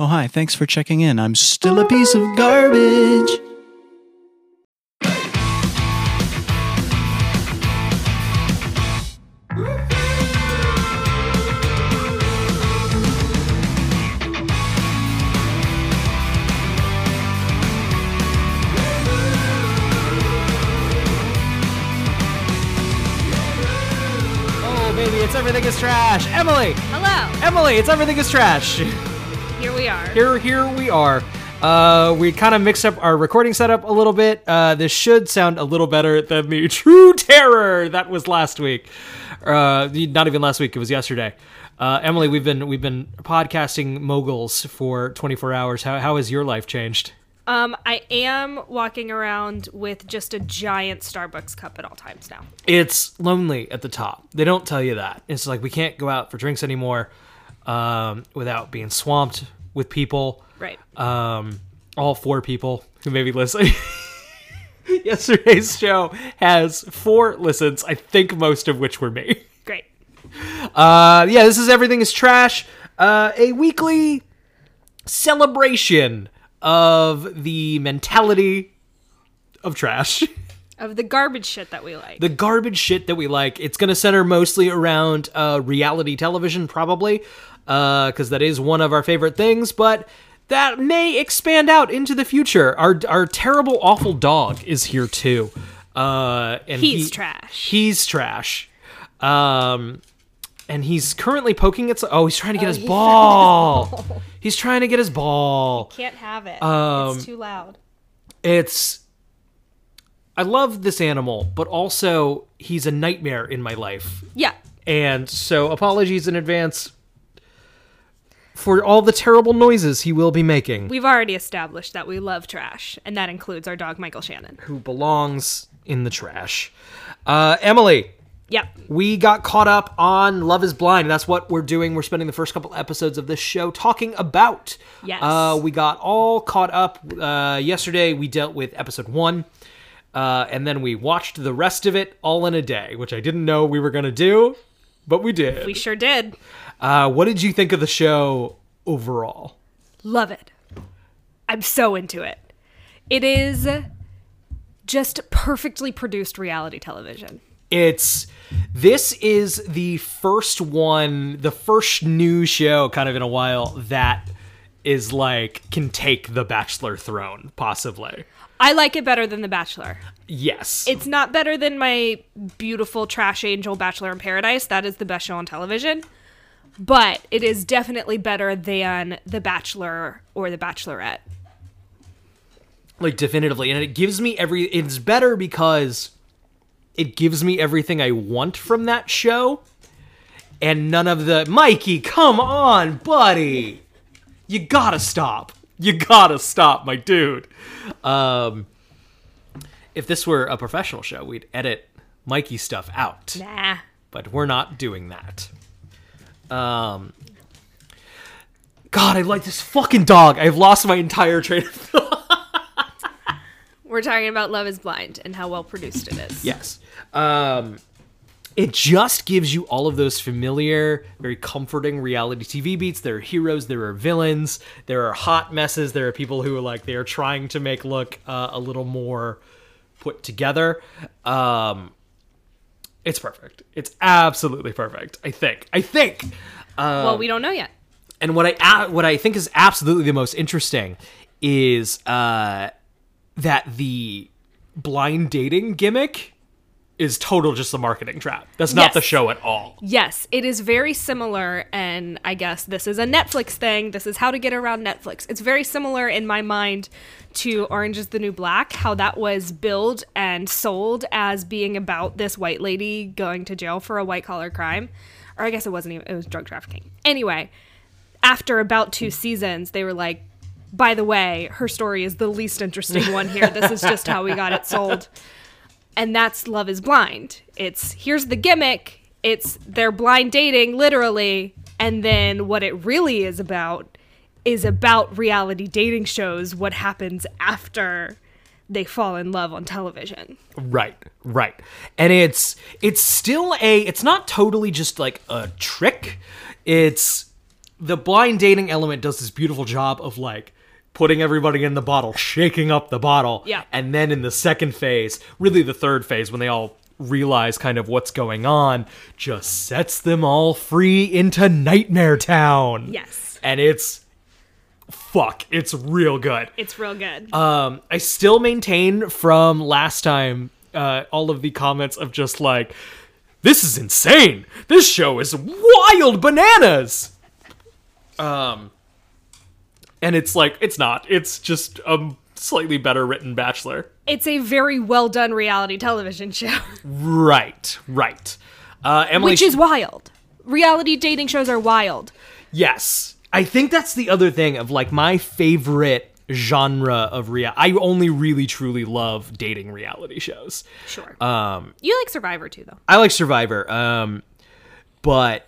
Oh, hi, thanks for checking in. I'm still a piece of garbage. Oh, baby, it's everything is trash. Emily, Hello. Emily, it's everything is trash. Here we are. Here, here we are. Uh, we kind of mixed up our recording setup a little bit. Uh, this should sound a little better than the True Terror that was last week. Uh, not even last week; it was yesterday. Uh, Emily, we've been we've been podcasting moguls for 24 hours. How how has your life changed? Um, I am walking around with just a giant Starbucks cup at all times now. It's lonely at the top. They don't tell you that. It's like we can't go out for drinks anymore um, without being swamped with people. Right. um, all four people who may be listening. Yesterday's show has four listens, I think most of which were me. Great. Uh, yeah, this is Everything is Trash, uh, a weekly celebration of the mentality of trash. Of the garbage shit that we like. the garbage shit that we like. It's going to center mostly around uh, reality television, probably, because that is one of our favorite things. But that may expand out into the future. Our our terrible, awful dog is here too. Uh, and He's he- trash. He's trash. Um, and he's currently poking its. Oh, he's trying to get his ball. He's trying to get his ball. Can't have it. Um, it's too loud. it's I love this animal, but also he's a nightmare in my life. Yeah. And so apologies in advance for all the terrible noises he will be making. We've already established that we love trash, and that includes our dog Michael Shannon. who belongs in the trash. Uh Emily, Yep. we got caught up on Love is Blind. That's what we're doing. We're spending the first couple episodes of this show talking about. Yes. Uh, we got all caught up. Uh, yesterday, we dealt with episode one. Uh, and then we watched the rest of it all in a day, which I didn't know we were going to do, but we did. We sure did. uh, what did you think of the show overall? Love it. I'm so into it. It is just perfectly produced reality television. It's this is the first one, the first new show kind of in a while that is like can take the Bachelor throne, possibly. I like it better than The Bachelor. Yes. It's not better than my beautiful trash angel Bachelor in Paradise. That is the best show on television. But it is definitely better than The Bachelor or The Bachelorette. like definitively and it gives me every it's better because it gives me everything I want from that show and none of the Mikey, come on, buddy. You gotta stop. You gotta stop, my dude. Um if this were a professional show, we'd edit Mikey stuff out. Nah. But we're not doing that. Um God, I like this fucking dog. I've lost my entire train of thought. We're talking about Love is Blind and how well produced it is. Yes. Um, it just gives you all of those familiar, very comforting reality TV beats. There are heroes, there are villains, there are hot messes, there are people who are like they are trying to make look uh, a little more put together. Um, it's perfect. It's absolutely perfect. I think. I think. well, we don't know yet. And what I what I think is absolutely the most interesting is uh, that the blind dating gimmick is total just a marketing trap. That's not Yes. the show at all. Yes, it is very similar, and I guess this is a Netflix thing. This is how to get around Netflix. It's very similar in my mind to Orange is the New Black, how that was billed and sold as being about this white lady going to jail for a white collar crime. Or I guess it wasn't even, it was drug trafficking. Anyway, after about two seasons, they were like, by the way, her story is the least interesting one here. This is just how we got it sold and that's Love is Blind. It's here's the gimmick. It's they're blind dating literally, and then what it really is about is about reality dating shows what happens after they fall in love on television. Right, right. And it's it's still a it's not totally just like a trick. It's the blind dating element does this beautiful job of like putting everybody in the bottle, shaking up the bottle. Yeah. And then in the second phase, really the third phase, when they all realize kind of what's going on, just sets them all free into Nightmare Town. Yes. And it's fuck, it's real good. It's real good. Um, I still maintain from last time uh, all of the comments of just like, this is insane. This show is wild bananas. Um, and it's like it's not. It's just a slightly better written Bachelor. it's a very well done reality television show, Right, right. Uh, Emily, which is wild. Reality dating shows are wild. yes. I think that's the other thing of like my favorite genre of real. I only really truly love dating reality shows. Sure. Um, you like Survivor too, though. I like Survivor, um, but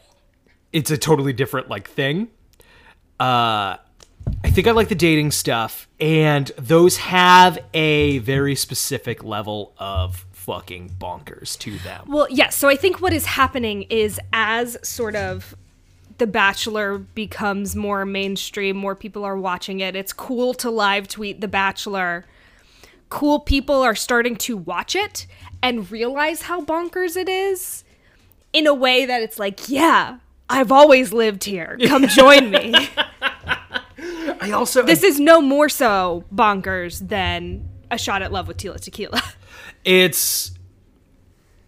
it's a totally different like thing. Uh, I think I like the dating stuff, and those have a very specific level of fucking bonkers to them. Well, yes. So I think what is happening is as sort of The Bachelor becomes more mainstream, more people are watching it. It's cool to live tweet The Bachelor. Cool people are starting to watch it and realize how bonkers it is in a way that it's like, yeah, I've always lived here. Come join me. I also this is no more so bonkers than a shot at love with Tila Tequila. it's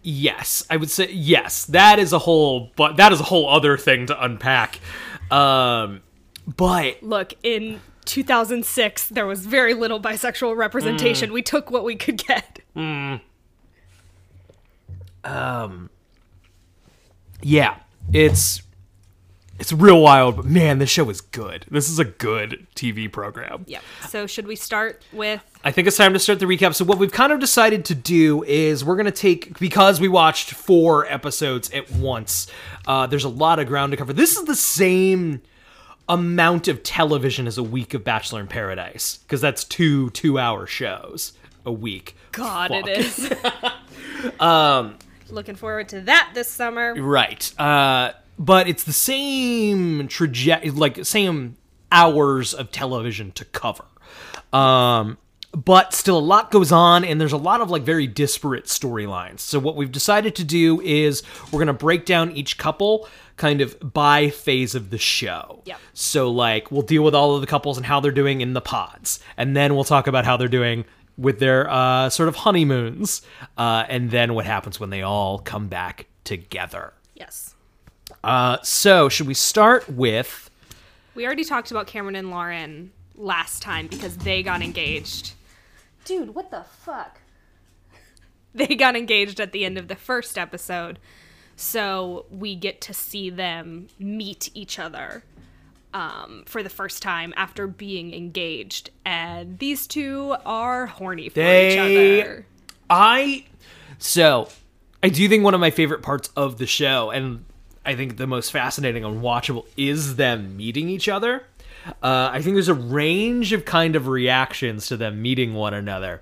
yes, I would say yes. That is a whole, but that is a whole other thing to unpack. Um, but Look, in 2006, there was very little bisexual representation. We took what we could get. Um Yeah, it's it's real wild. But man, this show is good. This is a good TV program. Yep. So, should we start with. I think it's time to start the recap. So what we've kind of decided to do is we're gonna take because we watched four episodes at once. Uh, there's a lot of ground to cover. This is the same amount of television as a week of Bachelor in Paradise because that's two two-hour shows a week. God, Fuck. it is. um, Looking forward to that this summer. Right. Uh, but it's the same trajectory, like same hours of television to cover. Um, but still, a lot goes on, and there's a lot of like very disparate storylines. So what we've decided to do is we're gonna break down each couple kind of by phase of the show. Yep. So like we'll deal with all of the couples and how they're doing in the pods, and then we'll talk about how they're doing with their uh, sort of honeymoons, uh, and then what happens when they all come back together. Yes. Uh, so should we start with? We already talked about Cameron and Lauren last time because they got engaged. Dude, what the fuck? They got engaged at the end of the first episode. So we get to see them meet each other um, for the first time after being engaged. And these two are horny for They- each other. I so I do think one of my favorite parts of the show, and I think the most fascinating and watchable, is them meeting each other. Uh, I think there's a range of kind of reactions to them meeting one another,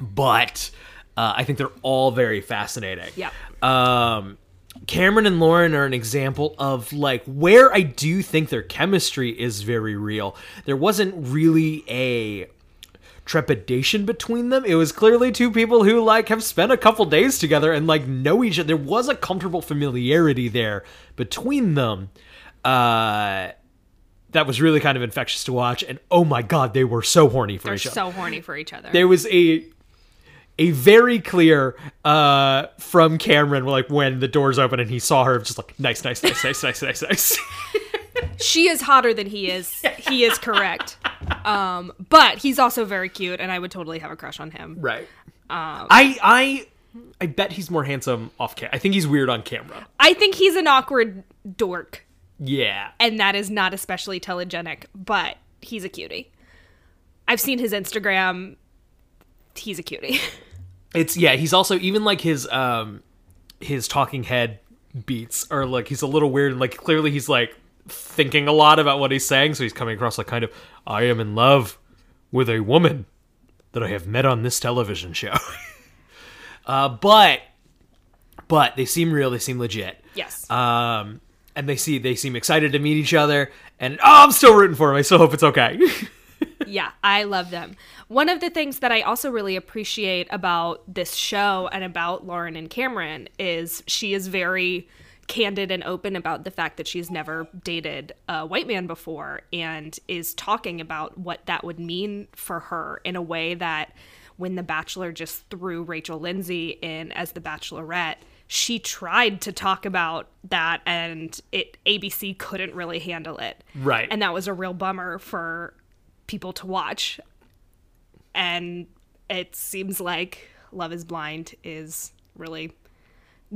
but uh, I think they're all very fascinating. Yeah. Um, Cameron and Lauren are an example of like where I do think their chemistry is very real. There wasn't really a trepidation between them. It was clearly two people who like have spent a couple days together and like know each other. There was a comfortable familiarity there between them. Uh that was really kind of infectious to watch and oh my god, they were so horny for They're each other so horny for each other. there was a a very clear uh from Cameron like when the doors open and he saw her just like nice nice nice nice nice nice nice she is hotter than he is. He is correct. Um, but he's also very cute, and I would totally have a crush on him. right I I I bet he's more handsome off camera. I think he's weird on camera. I think he's an awkward dork, Yeah. and that is not especially telegenic, but he's a cutie. I've seen his Instagram. He's a cutie. It's yeah, he's also even like his um his talking head beats are like he's a little weird and like clearly he's like thinking a lot about what he's saying, so he's coming across like kind of I am in love with a woman that I have met on this television show. uh but but they seem real, they seem legit. yes. Um and they see they seem excited to meet each other, and oh, I'm still rooting for them. I still hope it's okay. yeah, I love them. One of the things that I also really appreciate about this show and about Lauren and Cameron is she is very candid and open about the fact that she's never dated a white man before and is talking about what that would mean for her in a way that when The Bachelor just threw Rachel Lindsay in as the Bachelorette, she tried to talk about that and it ABC couldn't really handle it. Right. And that was a real bummer for people to watch. And it seems like Love is Blind is really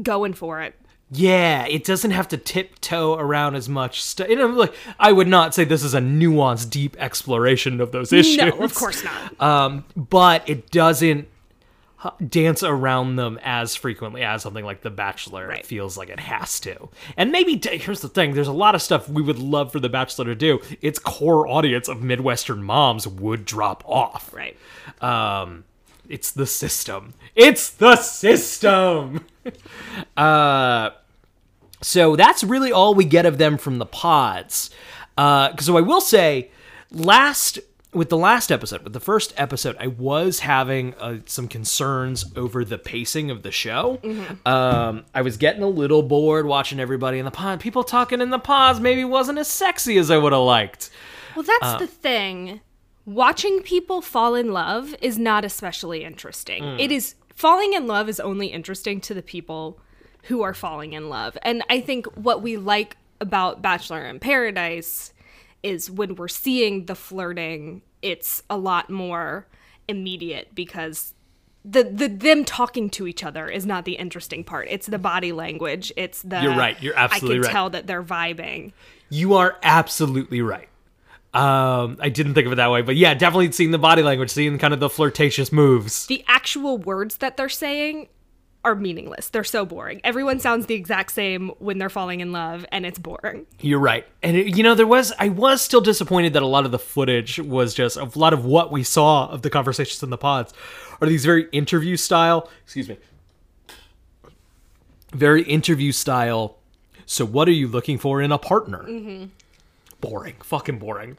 going for it. Yeah, it doesn't have to tiptoe around as much stuff. You know, like I would not say this is a nuanced, deep exploration of those issues. No, of course not. Um, but it doesn't dance around them as frequently as something like The Bachelor Right. feels like it has to. And maybe here's the thing: there's a lot of stuff we would love for The Bachelor to do. Its core audience of Midwestern moms would drop off. Right. Um, it's the system. It's the system. uh, so that's really all we get of them from the pods. Uh, so I will say, last with the last episode, with the first episode, I was having uh, some concerns over the pacing of the show. Um, I was getting a little bored watching everybody in the pod. People talking in the pods maybe wasn't as sexy as I would have liked. Well, that's the thing. Watching people fall in love is not especially interesting. It is falling in love is only interesting to the people who are falling in love. And I think what we like about Bachelor in Paradise is when we're seeing the flirting, it's a lot more immediate because the, the them talking to each other is not the interesting part. It's the body language. It's the You're right. You're absolutely right. I can right. tell that they're vibing. You are absolutely right. Um, I didn't think of it that way, but yeah, definitely seeing the body language, seeing kind of the flirtatious moves. the actual words that they're saying are meaningless. They're so boring. Everyone sounds the exact same when they're falling in love, and it's boring. You're right, and it, you know there was I was still disappointed that a lot of the footage was just a lot of what we saw of the conversations in the pods are these very interview style. Excuse me, very interview style. So, what are you looking for in a partner? Boring, fucking boring.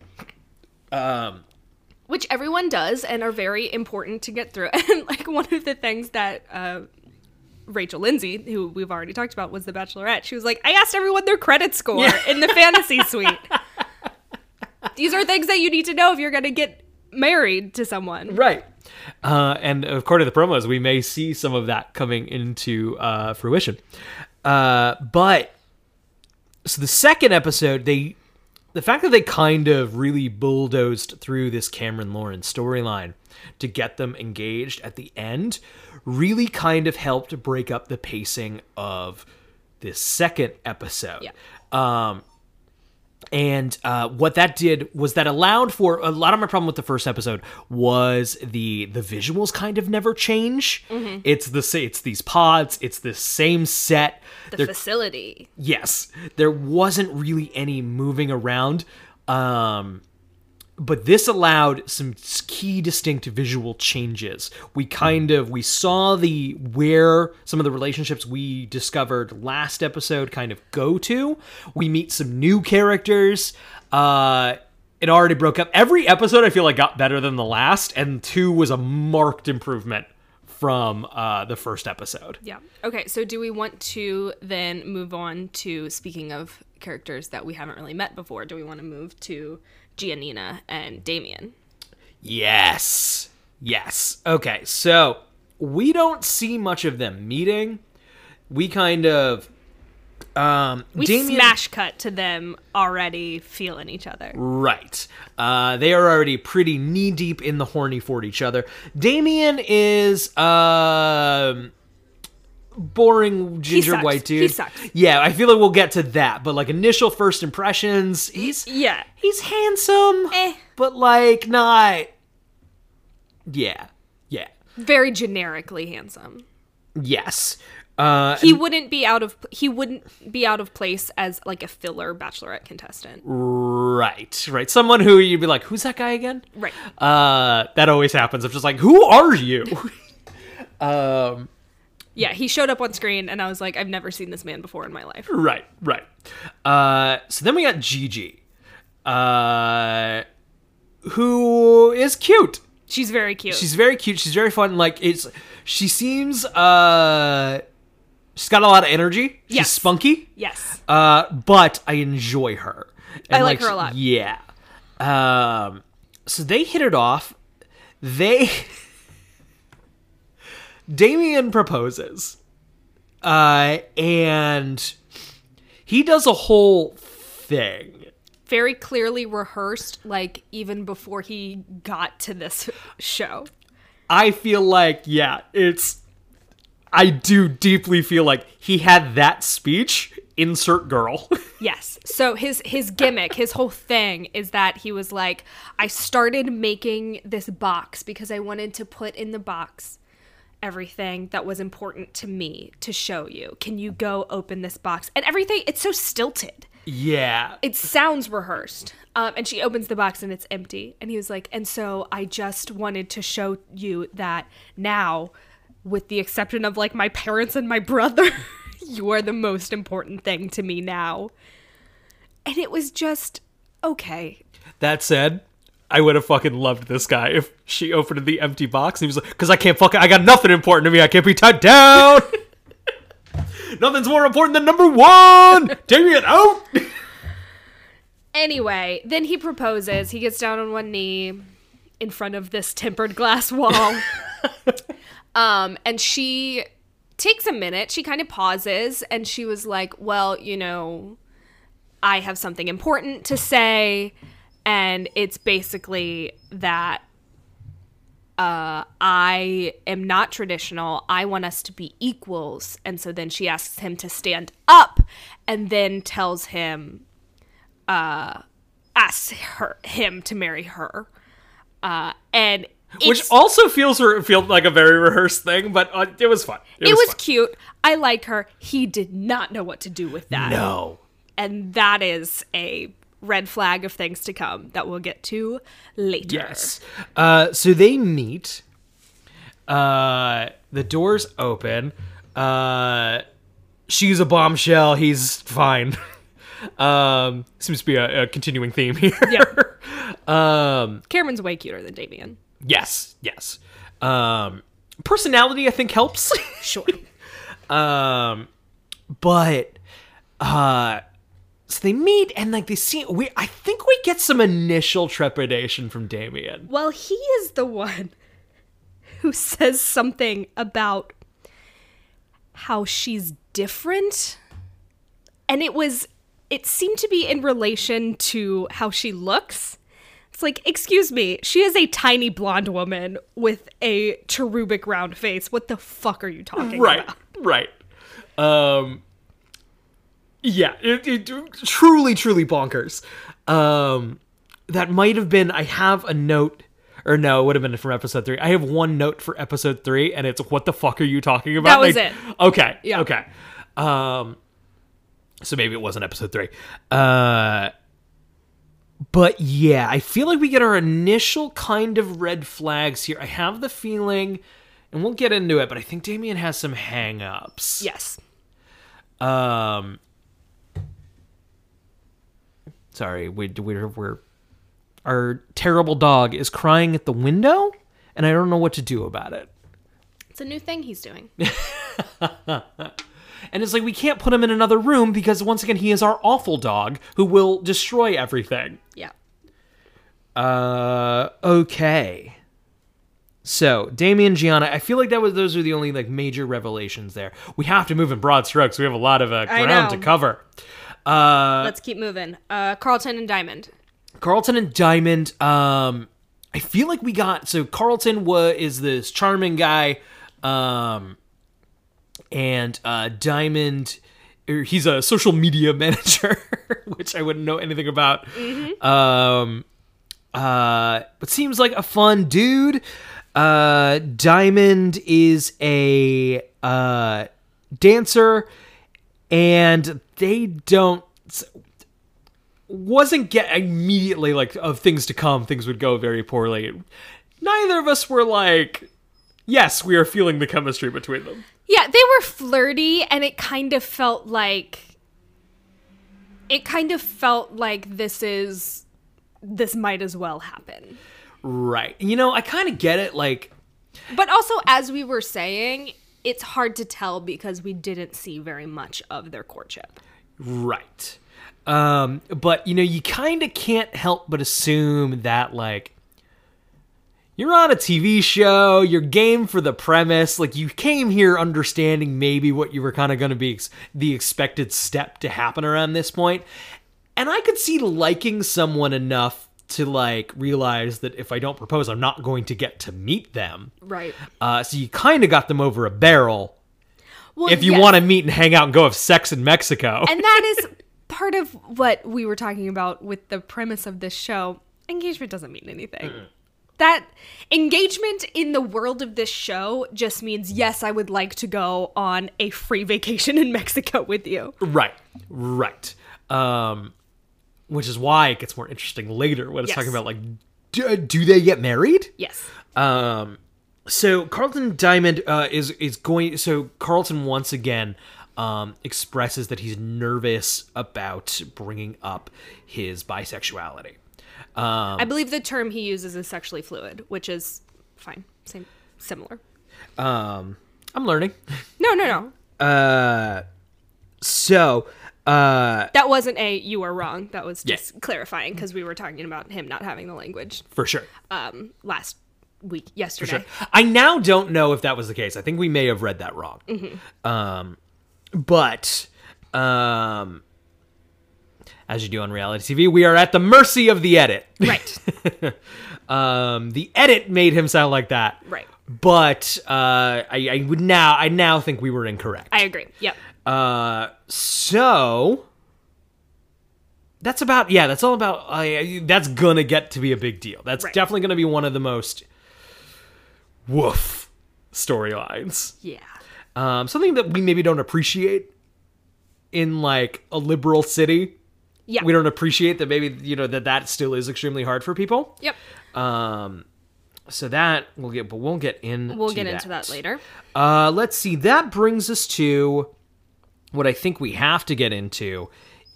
Which everyone does and are very important to get through. And like one of the things that uh, Rachel Lindsay, who we've already talked about, was the Bachelorette. She was like, I asked everyone their credit score in the fantasy suite. These are things that you need to know if you're going to get married to someone. Right. Uh, and according to the promos, we may see some of that coming into uh, fruition. Uh, but so the second episode, they the fact that they kind of really bulldozed through this Cameron Lauren's storyline to get them engaged at the end really kind of helped break up the pacing of this second episode. Yeah. Um, and uh, what that did was that allowed for a lot of my problem with the first episode was the the visuals kind of never change. It's the it's these pods, it's the same set. The They're- facility. yes, there wasn't really any moving around. Um, but this allowed some key distinct visual changes. We kind of we saw the where some of the relationships we discovered last episode kind of go to. We meet some new characters. Uh it already broke up. Every episode I feel like got better than the last and 2 was a marked improvement from uh the first episode. Yeah. Okay, so do we want to then move on to speaking of characters that we haven't really met before? Do we want to move to Giannina and Damian? Yes. Yes. Okay, so we don't see much of them meeting. We kind of um We Damian- smash cut to them already feeling each other. Right. Uh, they are already pretty knee deep in the horny for each other. Damian is um boring ginger white He dude. sucks. Yeah, I feel like we'll get to that, but like initial first impressions, he's Yeah. he's handsome, Eh. but like not. Yeah, yeah, Very generically handsome. yes. Uh, He wouldn't be out of he wouldn't be out of place as like a filler bachelorette contestant. right, right. Someone who you'd be like, "Who's that guy again?" Right. Uh, that always happens. I'm just like, who are you? um, Yeah, he showed up on screen, and I was like, I've never seen this man before in my life. Right, right. Uh, so then we got Gigi, uh, who is cute. She's very cute. She's very cute. She's very fun. Like it's, she seems, uh, she's got a lot of energy. She's Yes. spunky. yes. Uh, but I enjoy her. And, I like her a lot. Yeah. Um, so they hit it off. They Damian proposes. Uh, and he does a whole thing. Very clearly rehearsed, like even before he got to this show. I feel like, yeah, it's. I do deeply feel like he had that speech. Insert girl. Yes. So his his gimmick, his whole thing is that he was like, I started making this box because I wanted to put in the box everything that was important to me to show you. Can you go open this box? And everything it's so stilted. yeah. It sounds rehearsed. Um, and she opens the box and it's empty. And he was like, and so I just wanted to show you that now, with the exception of like my parents and my brother, you are the most important thing to me now. And it was just okay. That said, I would have fucking loved this guy if she opened the empty box and he was like, "Cause I can't fucking, I got nothing important to me. I can't be tied down. Nothing's more important than number one. Damian out." Anyway, then he proposes. He gets down on one knee in front of this tempered glass wall. um, and she takes a minute. She kind of pauses and she was like, Well, you know, I have something important to say. And it's basically that uh, I am not traditional. I want us to be equals. And so then she asks him to stand up and then tells him, uh, asks her, him to marry her. Uh, and Which also feels re- feel like a very rehearsed thing, but uh, it was fun. It, it was fun. cute. I liked her. He did not know what to do with that. No. And that is a red flag of things to come that we'll get to later. Yes. Uh, so they meet. Uh, the doors open. Uh, she's a bombshell. He's fine. um, seems to be a, a continuing theme here. Yeah. um, Cameron's way cuter than Damian. yes, yes. Um, personality, I think, helps. Sure. um, but uh, so they meet and like they see. We I think we get some initial trepidation from Damian. well, he is the one who says something about how she's different. And it was, it seemed to be in relation to how she looks. It's like, excuse me, she is a tiny blonde woman with a cherubic round face. What the fuck are you talking right about? right right. um yeah it, it truly truly bonkers um that might have been i have a note or no it would have been from episode three i have one note for episode three and it's what the fuck are you talking about That was Like, it. okay Yeah. okay um so maybe it wasn't episode three uh but yeah, I feel like we get our initial kind of red flags here. I have the feeling, and we'll get into it, but I think Damian has some hang-ups. Yes. Um. Sorry, we we're, we're our terrible dog is crying at the window, and I don't know what to do about it. It's a new thing he's doing. And it's like we can't put him in another room because once again he is our awful dog who will destroy everything. Yeah. Uh, okay. So Damian, Gianna, I feel like that was those are the only like major revelations there. We have to move in broad strokes. We have a lot of uh, ground to cover. Uh, Let's keep moving. Uh, Carlton and Diamond. Carlton and Diamond. Um, I feel like we got so Carlton was is this charming guy, um, and uh, Diamond. er, He's a social media manager, which I wouldn't know anything about. Um, uh, but seems like a fun dude. Uh, Diamond is a uh, dancer, and they don't wasn't get immediately like of things to come things would go very poorly neither of us were like yes, we are feeling the chemistry between them. Yeah, they were flirty, and it kind of felt like. It kind of felt like this is. This might as well happen. Right. You know, I kind of get it. Like, But also, as we were saying, it's hard to tell because we didn't see very much of their courtship. right. Um, but you know, you kind of can't help but assume that like you're on a TV show, you're game for the premise, like you came here understanding maybe what you were kind of going to be ex- the expected step to happen around this point. And I could see liking someone enough to like realize that if I don't propose, I'm not going to get to meet them. Right. Uh, so you kind of got them over a barrel Well, if you yes. want to meet and hang out and go have sex in Mexico. and that is part of what we were talking about with the premise of this show. Engagement doesn't mean anything. That engagement in the world of this show just means yes, I would like to go on a free vacation in Mexico with you. Right, right. Um, which is why it gets more interesting later when it's Yes. talking about like, do, do they get married? Yes. Um, so Carlton Diamond uh, is is going. So Carlton once again um, expresses that he's nervous about bringing up his bisexuality. Um, I believe the term he uses is sexually fluid, which is fine. Same similar. um, I'm learning. No, no, no. Uh, so uh, That wasn't a you are wrong. That was Yeah. just clarifying because we were talking about him not having the language for sure. um last week yesterday. Sure. I now don't know if that was the case. I think we may have read that wrong. Um, but um, as you do on reality TV, we are at the mercy of the edit. Right. Um, the edit made him sound like that. Right. But uh, I, I would now I now think we were incorrect. I agree. Yep. Uh, so that's about yeah. That's all about. Uh, that's gonna get to be a big deal. That's Right. definitely gonna be one of the most woof storylines. Yeah. Um, something that we maybe don't appreciate in like a liberal city. Yeah. We don't appreciate that maybe you know that that still is extremely hard for people. Yep. Um, so that we'll get, but we'll get in. We'll get into that later. Uh, let's see. That brings us to what I think we have to get into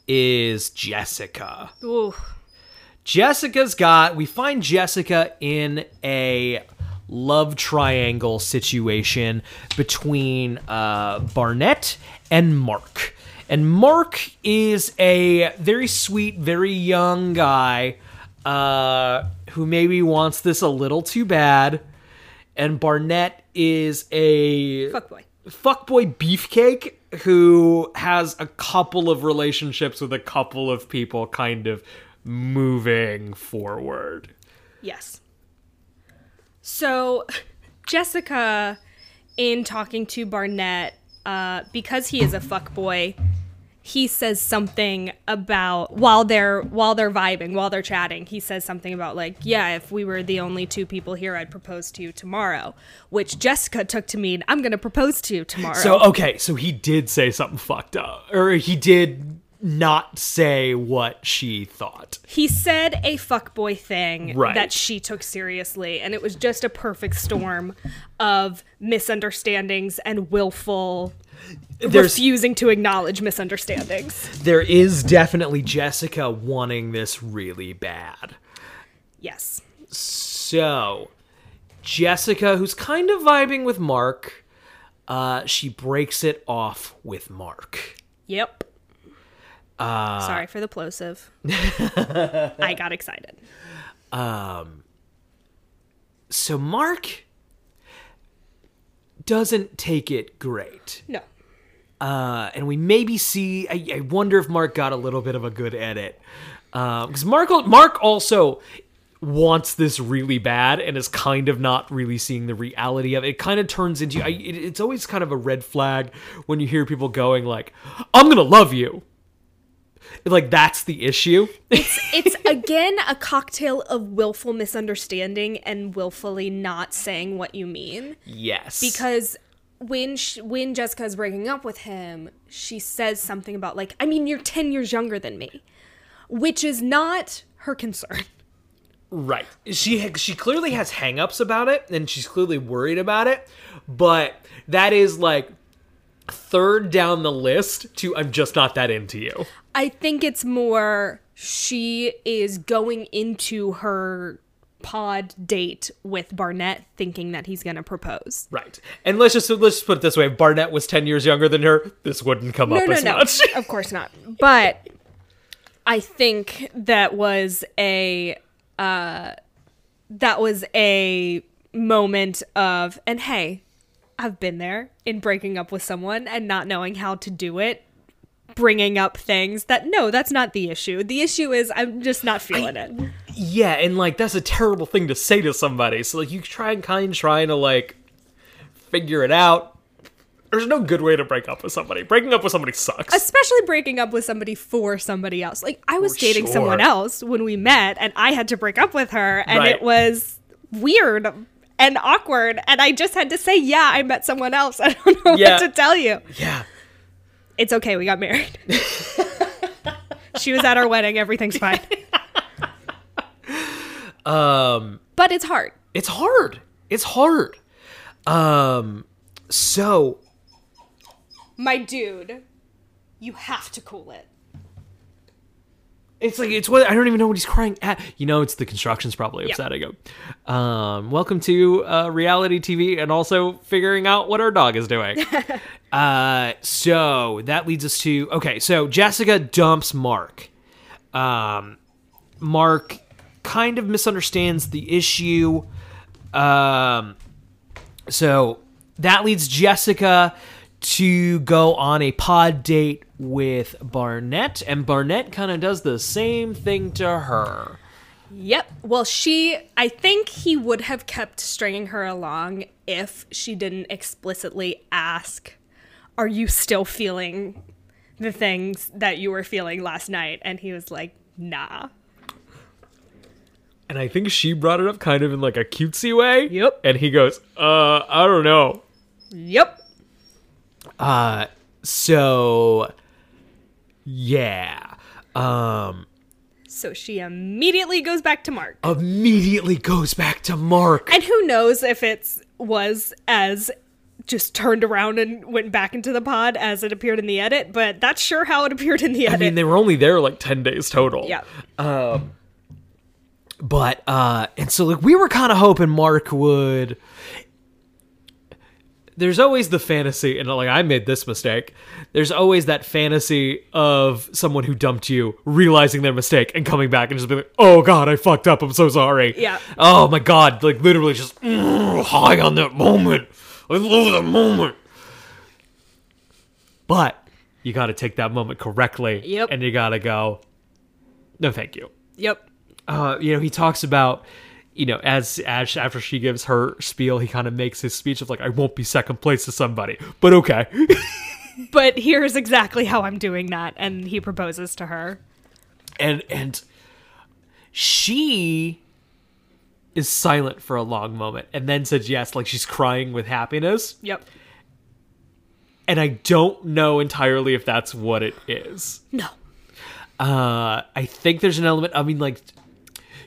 is Jessica. Ooh. Jessica's got. We find Jessica in a love triangle situation between uh, Barnett and Mark. And Mark is a very sweet, very young guy uh, who maybe wants this a little too bad. And Barnett is a Fuckboy. Fuckboy beefcake who has a couple of relationships with a couple of people kind of moving forward. Yes. So, Jessica, in talking to Barnett, uh, because he is a fuckboy, he says something about while they're while they're vibing, while they're chatting, he says something about like, yeah, if we were the only two people here, I'd propose to you tomorrow, which Jessica took to mean I'm gonna propose to you tomorrow. So okay, so he did say something fucked up, or he did not say what she thought. he said a fuckboy thing Right. that she took seriously, and it was just a perfect storm of misunderstandings and willful There's refusing to acknowledge misunderstandings. there is definitely Jessica wanting this really bad. Yes. So, Jessica, who's kind of vibing with Mark, uh, she breaks it off with Mark. Yep. Uh, Sorry for the plosive. I got excited. Um, So Mark doesn't take it great. No. Uh, and we maybe see. I, I wonder if Mark got a little bit of a good edit because Mark Mark also wants this really bad and is kind of not really seeing the reality of it. It kind of turns into. I, it, it's always kind of a red flag when you hear people going like, "I'm gonna love you." Like that's the issue. It's it's again a cocktail of willful misunderstanding and willfully not saying what you mean. yes, because when sh when Jessica's breaking up with him, she says something about like, I mean, you're ten years younger than me, which is not her concern. Right. She ha- she clearly has hangups about it and she's clearly worried about it, but that is like third down the list to I'm just not that into you. I think it's more she is going into her pod date with Barnett thinking that he's going to propose. Right. And let's just let's just put it this way, if Barnett was 10 years younger than her, this wouldn't come No, up no, as no. much. of course not. But I think that was a uh that was a moment of and hey, I've been there in breaking up with someone and not knowing how to do it. Bringing up things that no, that's not the issue. The issue is I'm just not feeling it. Yeah, and like that's a terrible thing to say to somebody. So like you try and kind of trying to like figure it out. There's no good way to break up with somebody. Breaking up with somebody sucks. especially breaking up with somebody for somebody else. Like I was For dating sure. someone else when we met and I had to break up with her and Right. it was weird and awkward and I just had to say, "Yeah, I met someone else." I don't know Yeah. what to tell you. yeah. It's okay, we got married. she was at our wedding, everything's fine. Um But it's hard. it's hard. It's hard. Um so My dude, you have to cool it. It's like it's what I don't even know what he's crying at. You know, it's the construction's probably Yeah. upsetting him. Um, welcome to uh, reality TV, and also figuring out what our dog is doing. uh, so that leads us to okay. So Jessica dumps Mark. Um, Mark kind of misunderstands the issue. Um, so that leads Jessica to go on a pod date with Barnett, and Barnett kind of does the same thing to her. Yep. Well, she, I think he would have kept stringing her along if she didn't explicitly ask, Are you still feeling the things that you were feeling last night? And he was like, Nah. And I think she brought it up kind of in like a cutesy way. Yep. And he goes, uh, I don't know. Yep. Uh, so yeah. Um, So she immediately goes back to Mark. immediately goes back to Mark. And who knows if it's was as just turned around and went back into the pod as it appeared in the edit, but that's sure how it appeared in the edit. I mean, they were only there like 10 days total. yeah. Um, but, uh, and so like we were kind of hoping Mark would. There's always the fantasy, and like I made this mistake. There's always that fantasy of someone who dumped you realizing their mistake and coming back and just being like, "Oh God, I fucked up. I'm so sorry." Yeah. Oh my God, like literally just mm, high on that moment. I love that moment. But you got to take that moment correctly. Yep. And you got to go. No, thank you Yep. uh, you know, he talks about, you know, as, as after she gives her spiel, he kind of makes his speech of like, I won't be second place to somebody, but okay. But here's exactly how I'm doing that. And he proposes to her. and and she is silent for a long moment and then says yes, like she's crying with happiness. Yep. And I don't know entirely if that's what it is. No. Uh, I think there's an element. I mean, like,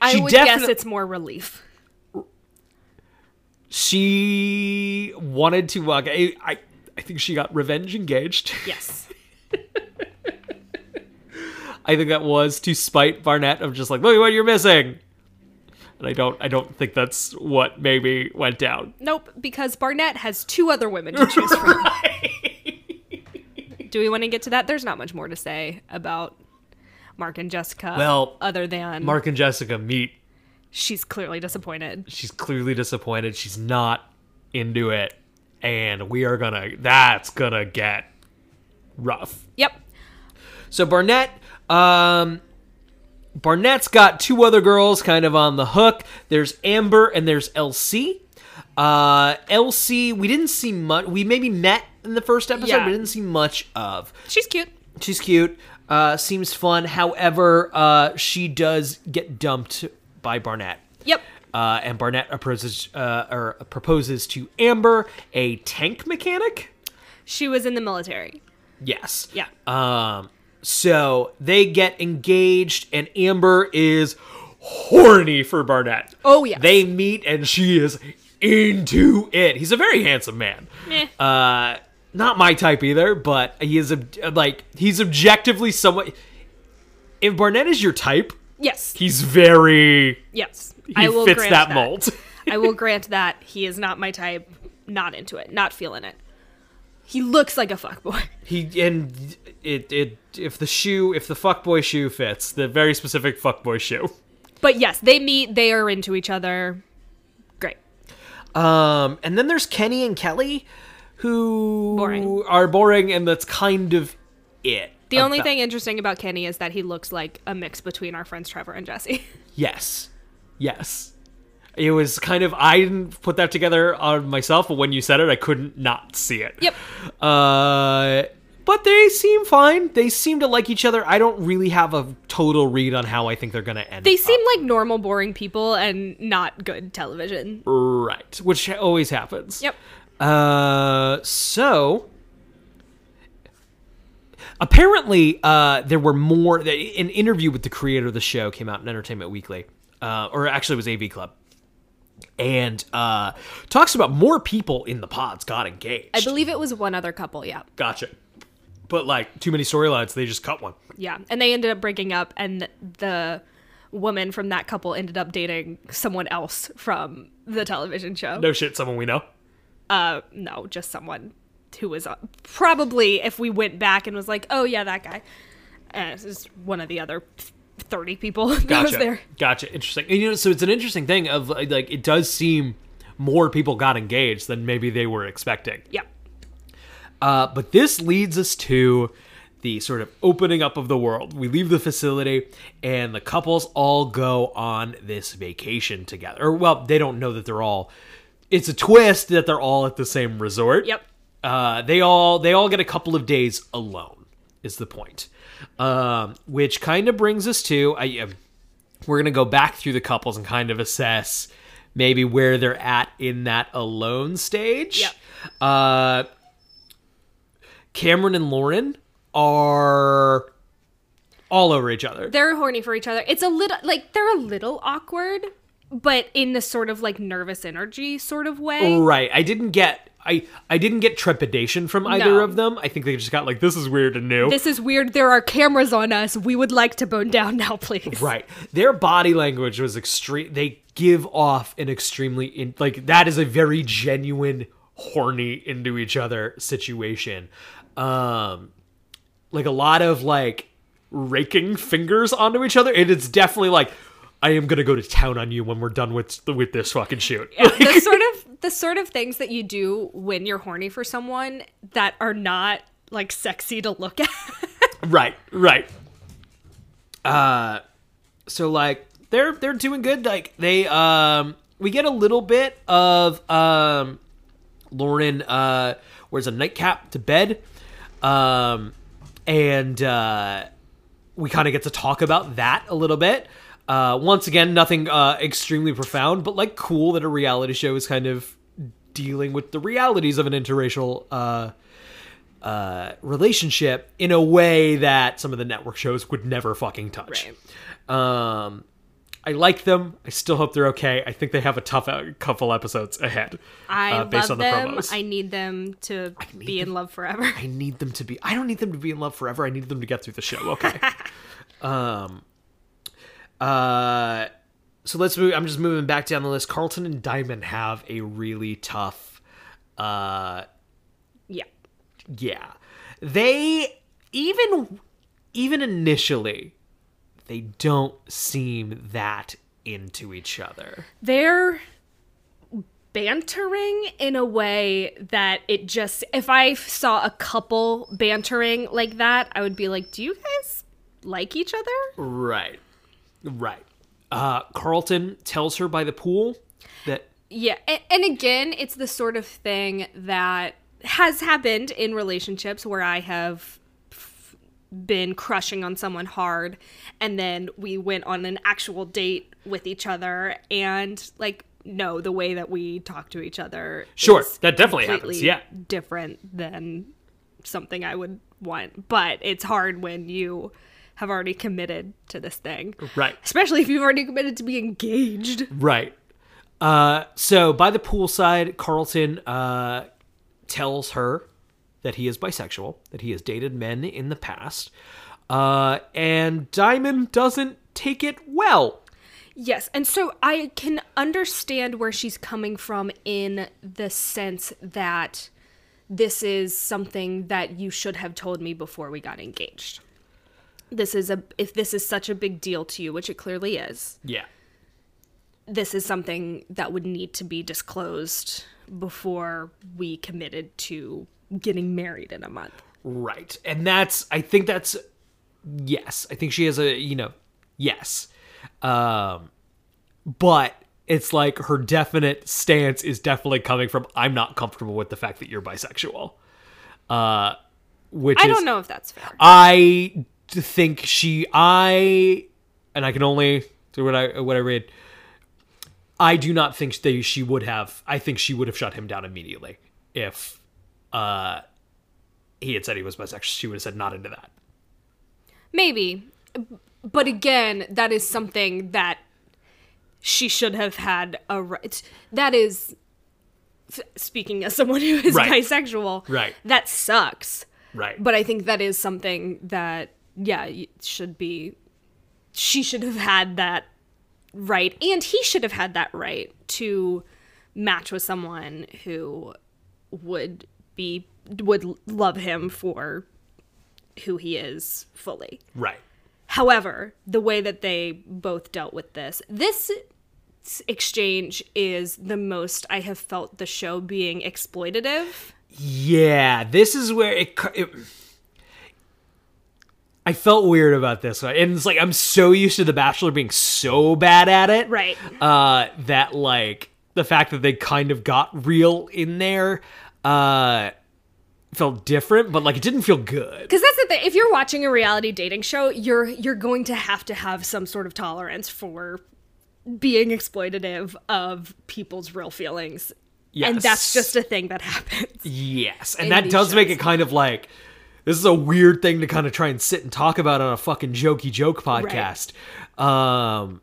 I would guess it's more relief. she wanted to. Uh, I, I I think she got revenge engaged. Yes. I think that was to spite Barnett of just like, look at what you're missing. And I don't I don't think that's what maybe went down. Nope, because Barnett has two other women to choose from. Do we want to get to that? There's not much more to say about Mark and Jessica. Well, other than Mark and Jessica meet. she's clearly disappointed. She's clearly disappointed. She's not into it. And we are gonna that's gonna get rough. Yep. So Barnett, um, Barnett's got two other girls kind of on the hook. There's Amber and there's LC. Uh, LC, we didn't see much. We maybe met in the first episode, Yeah. but didn't see much of. She's cute. She's cute. Uh, seems fun. However, uh, she does get dumped by Barnett. Yep. Uh, and Barnett proposes, uh, or proposes to Amber, a tank mechanic. She was in the military. Yes. Yeah. Um, so they get engaged, and Amber is horny for Barnett. Oh, yeah. They meet and she is into it. He's a very handsome man. Meh. Uh, not my type either, but he is like he's objectively somewhat. If Barnett is your type, yes, he's very. yes. He I will fits grant that mold. I will grant that he is not my type. Not into it. Not feeling it. He looks like a fuckboy. He and it it if the shoe if the fuckboy shoe fits the very specific fuckboy shoe. But yes, they meet. They are into each other. Great. Um, and then there's Kenny and Kelly, who Boring. are boring, and that's kind of it. The only thing interesting about Kenny is that he looks like a mix between our friends Trevor and Jesse. Yes. Yes. It was kind of I didn't put that together on myself, but when you said it, I couldn't not see it. yep. Uh but they seem fine. They seem to like each other. I don't really have a total read on how I think they're gonna end. They up. seem like normal, boring people and not good television. right, which always happens. Yep. Uh, so apparently, uh, there were more. An interview with the creator of the show came out in Entertainment Weekly, uh, or actually, it was AV Club, and uh, talks about more people in the pods got engaged. I believe it was one other couple. Yeah. Gotcha. But like too many storylines, they just cut one. Yeah. And they ended up breaking up, and the woman from that couple ended up dating someone else from the television show. No shit, someone we know. Uh, no, just someone who was uh, probably, if we went back and was like, oh, yeah, that guy. Uh, this is one of the other 30 people that was there. Gotcha. Interesting. And, you know, so it's an interesting thing of like like, it does seem more people got engaged than maybe they were expecting. Yeah. Uh, but this leads us to the sort of opening up of the world. We leave the facility, and the couples all go on this vacation together. Or, well, they don't know that they're all. It's a twist that they're all at the same resort. Yep. Uh, they all they all get a couple of days alone. Is the point? Um, which kind of brings us to I. Um, we're gonna go back through the couples and kind of assess maybe where they're at in that alone stage. Yep. Uh, Cameron and Lauren are all over each other. They're horny for each other. It's a little, like, they're a little awkward, but in the sort of like nervous energy sort of way. Right. I didn't get I I didn't get trepidation from either No. of them. I think they just got like this is weird and new. This is weird. There are cameras on us. We would like to bone down now, please. Right. Their body language was extreme. They give off an extremely in, like that is a very genuine horny into each other situation. Um like a lot of like raking fingers onto each other and it's definitely like I am going to go to town on you when we're done with with this fucking shoot. the sort of the sort of things that you do when you're horny for someone that are not like sexy to look at. right right uh so like they're they're doing good like they um we get a little bit of um lauren uh wears a nightcap to bed um and uh we kind of get to talk about that a little bit uh once again nothing uh extremely profound but like cool that a reality show is kind of dealing with the realities of an interracial uh uh, relationship in a way that some of the network shows would never fucking touch. Um, I like them. I still hope they're okay. I think they have a tough uh, couple episodes ahead. I uh, based love on the them. promos. I need them to need be in love forever. I need them to be. I don't need them to be in love forever. I need them to get through the show. Okay. um. Uh. So let's move. I'm just moving back down the list. Carlton and Diamond have a really tough. Uh. yeah. yeah they even even initially they don't seem that into each other They're bantering in a way that it just if I saw a couple bantering like that, I would be like, "Do you guys like each other?" right right uh carlton tells her by the pool that Yeah, and, and again, it's the sort of thing that has happened in relationships where I have been crushing on someone hard, and then we went on an actual date with each other, and like, no, the way that we talk to each other, Sure, that definitely happens, yeah. different than something I would want. But it's hard when you have already committed to this thing. Right. Especially if you've already committed to be engaged. Right. Uh, so by the poolside, Carlton uh, tells her that he is bisexual, that he has dated men in the past, uh, and Diamond doesn't take it well. Yes, and so I can understand where she's coming from in the sense that this is something that you should have told me before we got engaged. This is a if this is such a big deal to you, which it clearly is. Yeah. This is something that would need to be disclosed before we committed to getting married in a month. Right. And that's I think that's yes. I think she has a, you know, yes. Um but it's like her definite stance is definitely coming from I'm not comfortable with the fact that you're bisexual. Uh which I is don't know if that's fair. I d- think she I and I can only do what I what I read. I do not think that she would have. I think she would have shut him down immediately if uh he had said he was bisexual. She would have said not into that. Maybe. But again, that is something that she should have had a right. That is, speaking as someone who is Right. bisexual, Right. that sucks. Right. But I think that is something that, yeah, should be, she should have had that right. And he should have had that right to match with someone who would be, would love him for who he is fully. right. However, the way that they both dealt with this, this exchange is the most I have felt the show being exploitative. Yeah, this is where it, it I felt weird about this one. And it's like I'm so used to The Bachelor being so bad at it. Right. Uh that like the fact that they kind of got real in there uh felt different, but like it didn't feel good. Because that's the thing. If you're watching a reality dating show, you're you're going to have to have some sort of tolerance for being exploitative of people's real feelings. And that's just a thing that happens. Yes, and that does make it kind of like this is a weird thing to kind of try and sit and talk about on a fucking jokey joke podcast. Um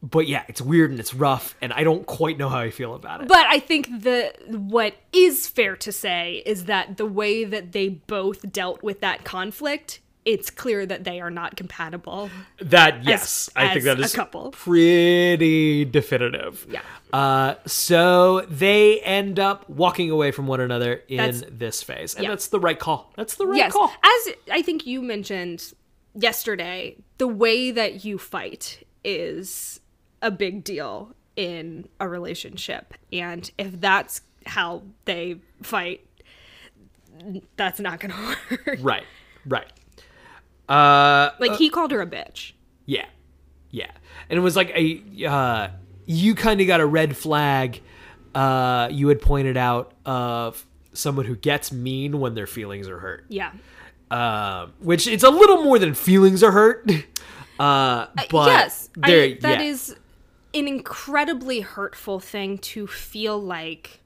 but yeah, it's weird and it's rough and I don't quite know how I feel about it. But I think the what is fair to say is that the way that they both dealt with that conflict, it's clear that they are not compatible. that yes, I think that is a couple. pretty definitive. Yeah. Uh so they end up walking away from one another in That's- this phase. And yeah. that's the right call. That's the right yes, call. as I think you mentioned yesterday, the way that you fight is a big deal in a relationship, and if that's how they fight, that's not going to work. Right. Right. Uh Like he called her a bitch. Yeah, yeah, and it was like a uh, you kind of got a red flag. Uh, you had pointed out of someone who gets mean when their feelings are hurt. Yeah. Um, which it's a little more than feelings are hurt. Uh, but yes, there, I, that yeah. is an incredibly hurtful thing to feel like.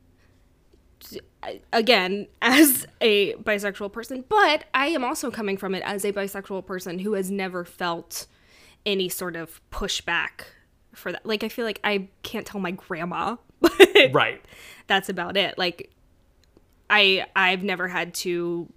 Again, as a bisexual person, but I am also coming from it as a bisexual person who has never felt any sort of pushback for that. Like, I feel like I can't tell my grandma, right. that's about it. Like, I I've never had to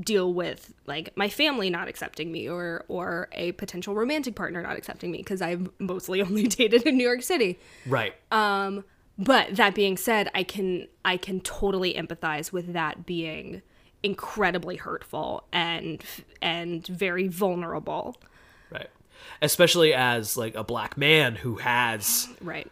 deal with like my family not accepting me or or a potential romantic partner not accepting me because I've mostly only dated in New York City. Right. Um, But that being said, I can I can totally empathize with that being incredibly hurtful and and very vulnerable. right. Especially as like a black man who has Right.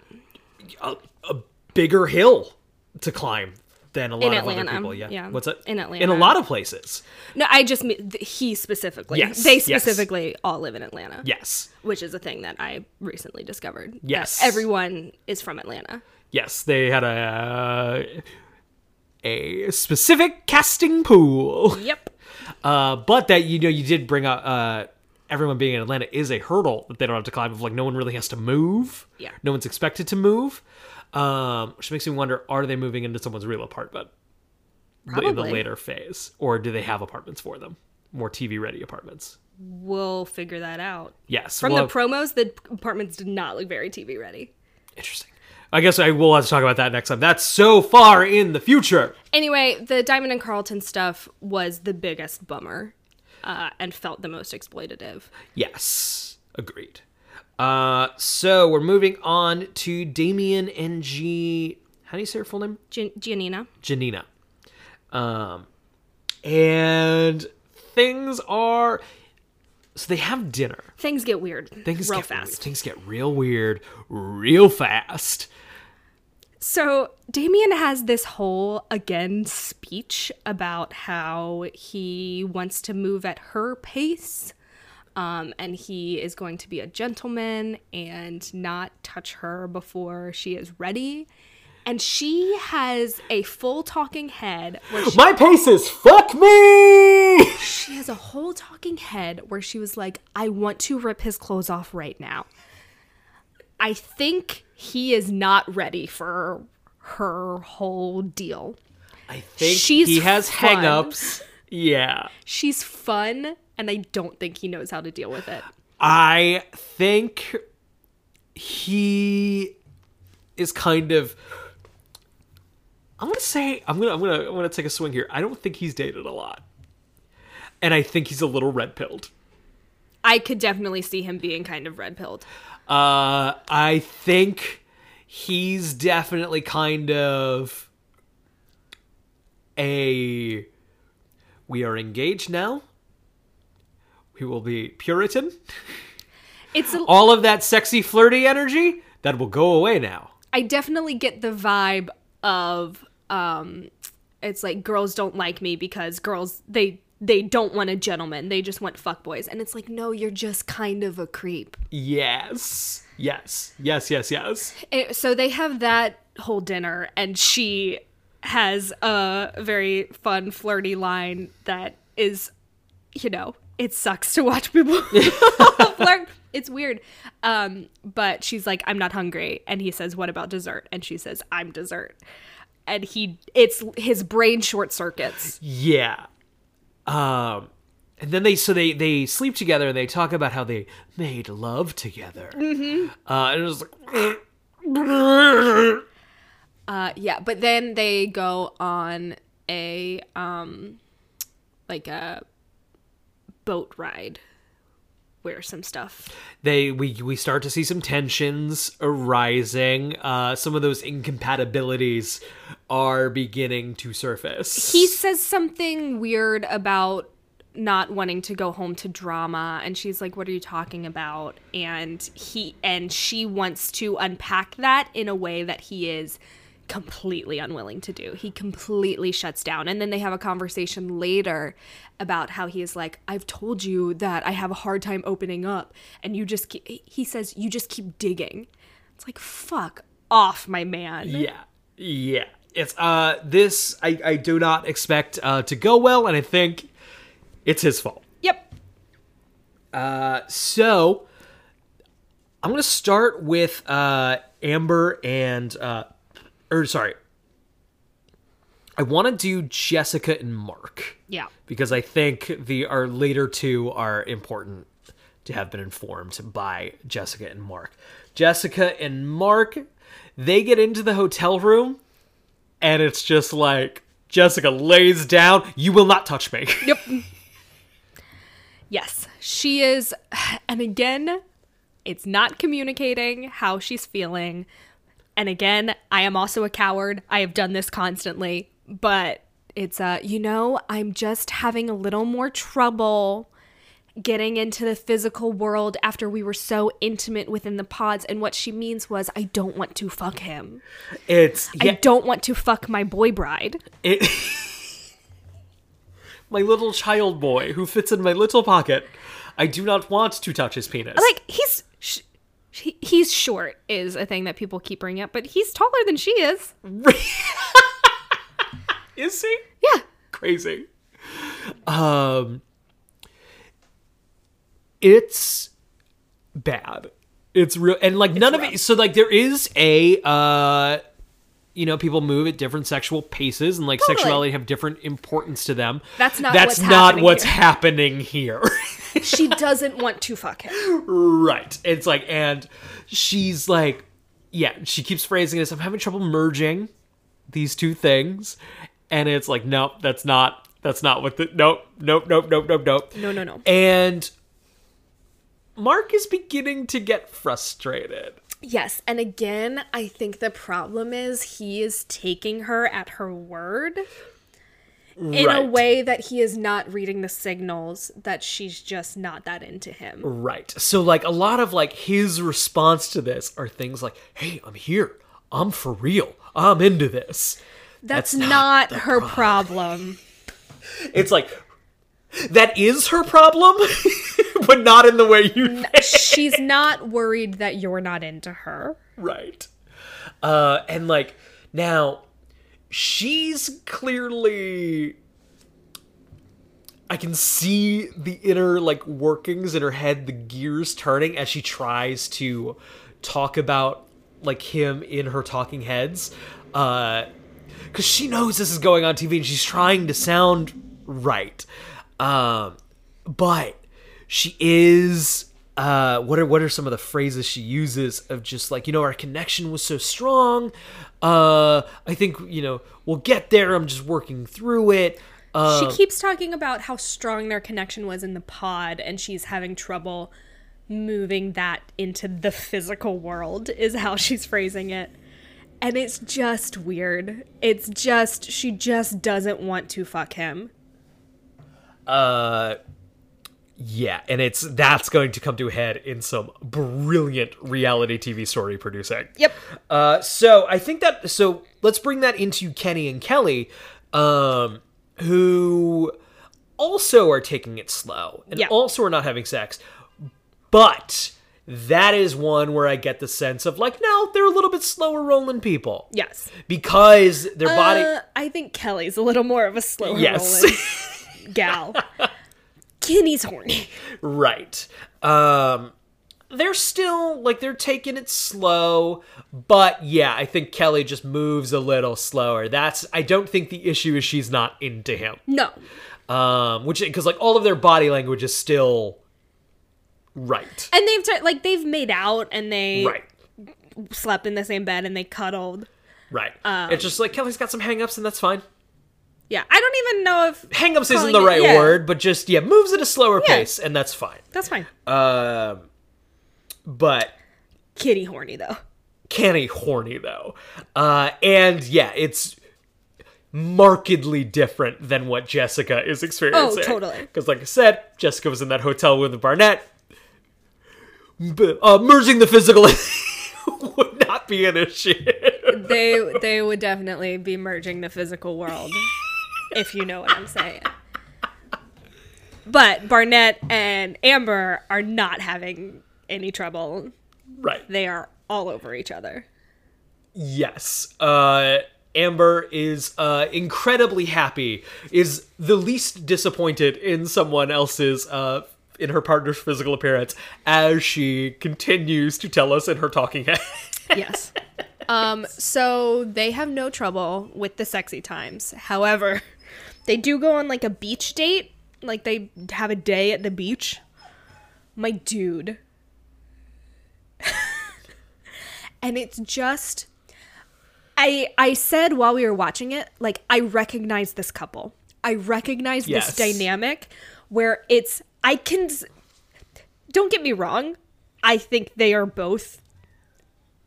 a, a bigger hill to climb than a lot In of Atlanta, other people. Yeah. yeah. What's it? In Atlanta. In a lot of places. No, I just mean he specifically. Yes, They yes. specifically all live in Atlanta. Yes. Which is a thing that I recently discovered. Yes. everyone is from Atlanta. Yes, they had a a specific casting pool. Yep. Uh, but that you know you did bring up uh, everyone being in Atlanta is a hurdle that they don't have to climb. Of like no one really has to move. Yeah. No one's expected to move. Um, which makes me wonder: Are they moving into someone's real apartment Probably. in the later phase, or do they have apartments for them? more TV ready apartments. We'll figure that out. Yes. From well, the promos, the apartments did not look very TV ready. interesting. I guess I will have to talk about that next time. That's so far in the future. Anyway, the Diamond and Carlton stuff was the biggest bummer uh, and felt the most exploitative. Yes, agreed. Uh, so we're moving on to Damian and G. How do you say her full name? Gian- Giannina. Janina. Um, and things are. So they have dinner. Things get weird Things real get fast. Things get real weird, real fast. So Damian has this whole again speech about how he wants to move at her pace. Um, and he is going to be a gentleman and not touch her before she is ready. And she has a full talking head where she, My pace is fuck me. she has a whole talking head where she was like, I want to rip his clothes off right now. I think he is not ready for her whole deal. I think She's he has fun. hangups. Yeah. She's fun, and I don't think he knows how to deal with it. I think he is kind of I'm gonna say I'm gonna I'm gonna I'm gonna take a swing here. I don't think he's dated a lot. And I think he's a little red pilled. I could definitely see him being kind of red pilled. Uh I think he's definitely kind of a we are engaged now. We will be Puritan. It's a, All of that sexy flirty energy that will go away now. I definitely get the vibe of um it's like girls don't like me because girls they they don't want a gentleman. They just want fuckboys. And it's like, no, you're just kind of a creep. Yes. Yes. Yes, yes, yes. Eh, so they have that whole dinner and she has a very fun flirty line that is you know it sucks to watch people flirt it's weird um but she's like i'm not hungry and he says what about dessert and she says i'm dessert and he it's his brain short circuits Yeah. Um and then they so they they sleep together and they talk about how they made love together. Mm-hmm. Uh and it was like uh yeah but then they go on a um like a boat ride where some stuff they we we start to see some tensions arising. Uh some of those incompatibilities are beginning to surface. he says something weird about not wanting to go home to drama and she's like what are you talking about and he and she wants to unpack that in a way that he is completely unwilling to do. He completely shuts down. And then they have a conversation later about how he is like i've told you that i have a hard time opening up and you just keep, he says you just keep digging. It's like fuck off my man. Yeah, yeah. It's uh this I I do not expect uh to go well, and I think it's his fault. yep. Uh, so I'm gonna start with uh Amber and uh, or sorry. I want to do Jessica and Mark yeah because I think the our later two are important to have been informed by Jessica and Mark. Jessica and Mark, they get into the hotel room and it's just like Jessica lays down, you will not touch me. Yep. yes, she is. And again, it's not communicating how she's feeling. And again, I am also a coward. I have done this constantly, but it's uh, you know, I'm just having a little more trouble getting into the physical world after we were so intimate within the pods and what she means was I don't want to fuck him. It's yeah, I don't want to fuck my boy bride. it My little child boy who fits in my little pocket. I do not want to touch his penis. like he's sh- he, he's short is a thing that people keep bringing up but he's taller than she is Is he? yeah crazy. Um, it's bad. It's real, and like none of it. So like there is a uh, you know people move at different sexual paces and like Totally. sexuality have different importance to them. That's not That's what's not happening what's here. happening here. she doesn't want to fuck him. right. It's like and she's like yeah, she keeps phrasing this I'm having trouble merging these two things and it's like nope, that's not that's not what the nope, nope, nope, nope, nope, nope. No, no, no. And Mark is beginning to get frustrated. Yes, and again, I think the problem is he is taking her at her word in a way that he is not reading the signals that she's just not that into him. Right. So like a lot of like his response to this are things like, "Hey, I'm here. I'm for real. I'm into this." That's, That's not not, her problem. It's like that is her problem, but not in the way you think. She's not worried that you're not into her. Right. Uh and like now she's clearly I can see the inner like workings in her head, the gears turning as she tries to talk about like him in her talking heads. Uh cuz she knows this is going on TV and she's trying to sound right. Um but she is uh what are what are some of the phrases she uses of just like you know our connection was so strong. Uh i think you know we'll get there. I'm just working through it. Uh she keeps talking about how strong their connection was in the pod and she's having trouble moving that into the physical world is how she's phrasing it. And it's just weird. It's just she just doesn't want to fuck him uh yeah and it's that's going to come to a head in some brilliant reality tv story producing. Yep. Uh, so I think that so let's bring that into Kenny and Kelly, um, who also are taking it slow and Yeah. also are not having sex, but that is one where I get the sense of like, no, they're a little bit slower rolling people. Yes. Because their body. uh, i think kelly's a little more of a slow yes, rolling gal. Kenny's horny. Right. Um, they're still like they're taking it slow, but yeah, I think Kelly just moves a little slower. That's I don't think the issue is she's not into him. no. Um which because like all of their body language is still right. And they've t- like they've made out and they right. slept in the same bed and they cuddled. Right. Um, it's just like kelly's got some hangups and that's fine Yeah, I don't even know if hangups isn't the it- right yeah. word but just yeah moves at a slower Yeah. pace and that's fine that's fine. um but Kitty horny though. Kenny horny though uh and yeah it's markedly different than what jessica is experiencing Oh, totally. because like i said jessica was in that hotel with the barnett uh, merging the physical would not be an issue They they would definitely be merging the physical world, if you know what I'm saying. But Barnett and Amber are not having any trouble. right They are all over each other. Yes. Uh Amber is uh incredibly happy, is the least disappointed in someone else's uh in her partner's physical appearance as she continues to tell us in her talking head. Yes. Um, so they have no trouble with the sexy times. However, they do go on like a beach date. Like they have a day at the beach. My dude. and it's just I I said while we were watching it, like I recognize this couple. I recognize Yes. this dynamic where it's I can don't get me wrong. I think they are both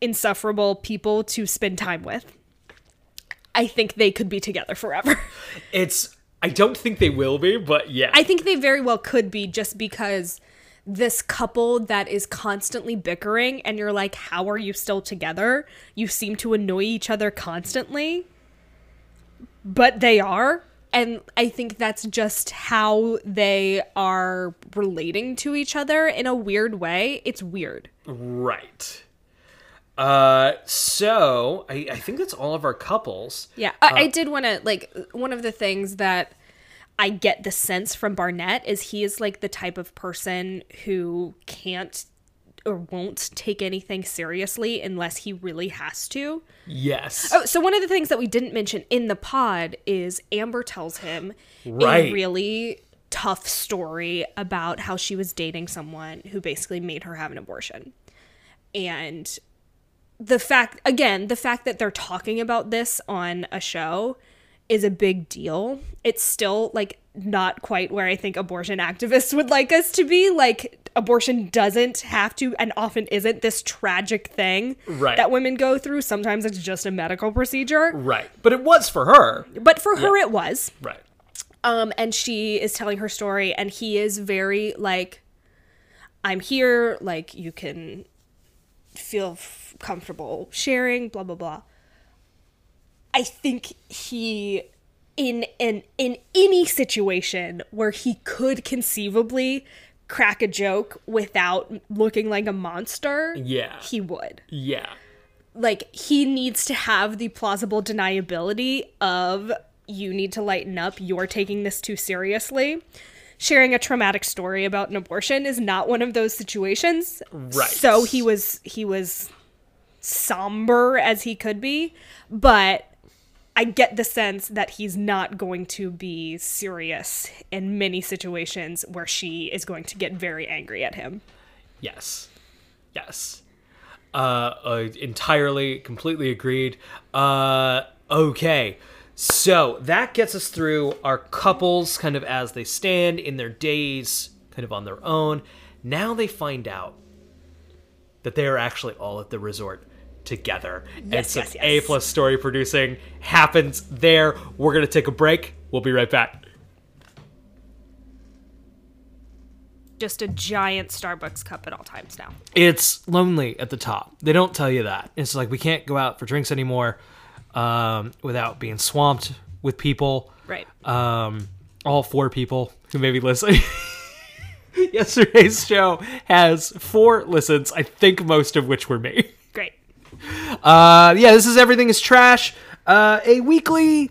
insufferable people to spend time with. I think they could be together forever. it's I don't think they will be, but yeah. I think they very well could be just because this couple that is constantly bickering and you're like, how are you still together? You seem to annoy each other constantly. But they are. And I think that's just how they are relating to each other in a weird way. It's weird. right. Uh so I, I think that's all of our couples. Yeah, I, I did want to like one of the things that I get the sense from Barnett is he is like the type of person who can't or won't take anything seriously unless he really has to. Yes. Oh, so one of the things that we didn't mention in the pod is Amber tells him Right. a really tough story about how she was dating someone who basically made her have an abortion. And the fact again, the fact that they're talking about this on a show is a big deal. It's still like not quite where I think abortion activists would like us to be. Like abortion doesn't have to and often isn't this tragic thing Right. that women go through. Sometimes it's just a medical procedure. right. But it was for her. But for her it was. Right. Um, and she is telling her story, and he is very like, I'm here, like, you can feel f- comfortable sharing, blah, blah, blah. I think he, in, in, in any situation where he could conceivably crack a joke without looking like a monster, Yeah. he would Yeah. like he needs to have the plausible deniability of you need to lighten up you're taking this too seriously sharing a traumatic story about an abortion is not one of those situations Right. so he was he was somber as he could be but i get the sense that he's not going to be serious in many situations where she is going to get very angry at him Yes. Yes. Uh, uh entirely, completely agreed. Uh, okay. So that gets us through our couples kind of as they stand in their days, kind of on their own. Now they find out that they are actually all at the resort together. and Yes, some yes, yes. A plus story producing happens there. We're gonna take a break. We'll be right back. just a giant starbucks cup at all times now it's lonely at the top. They don't tell you that. It's like we can't go out for drinks anymore um, without being swamped with people. right Um, all four people who may be listening. Yesterday's show has four listens, I think most of which were me. Uh, yeah, this is Everything is Trash, uh, a weekly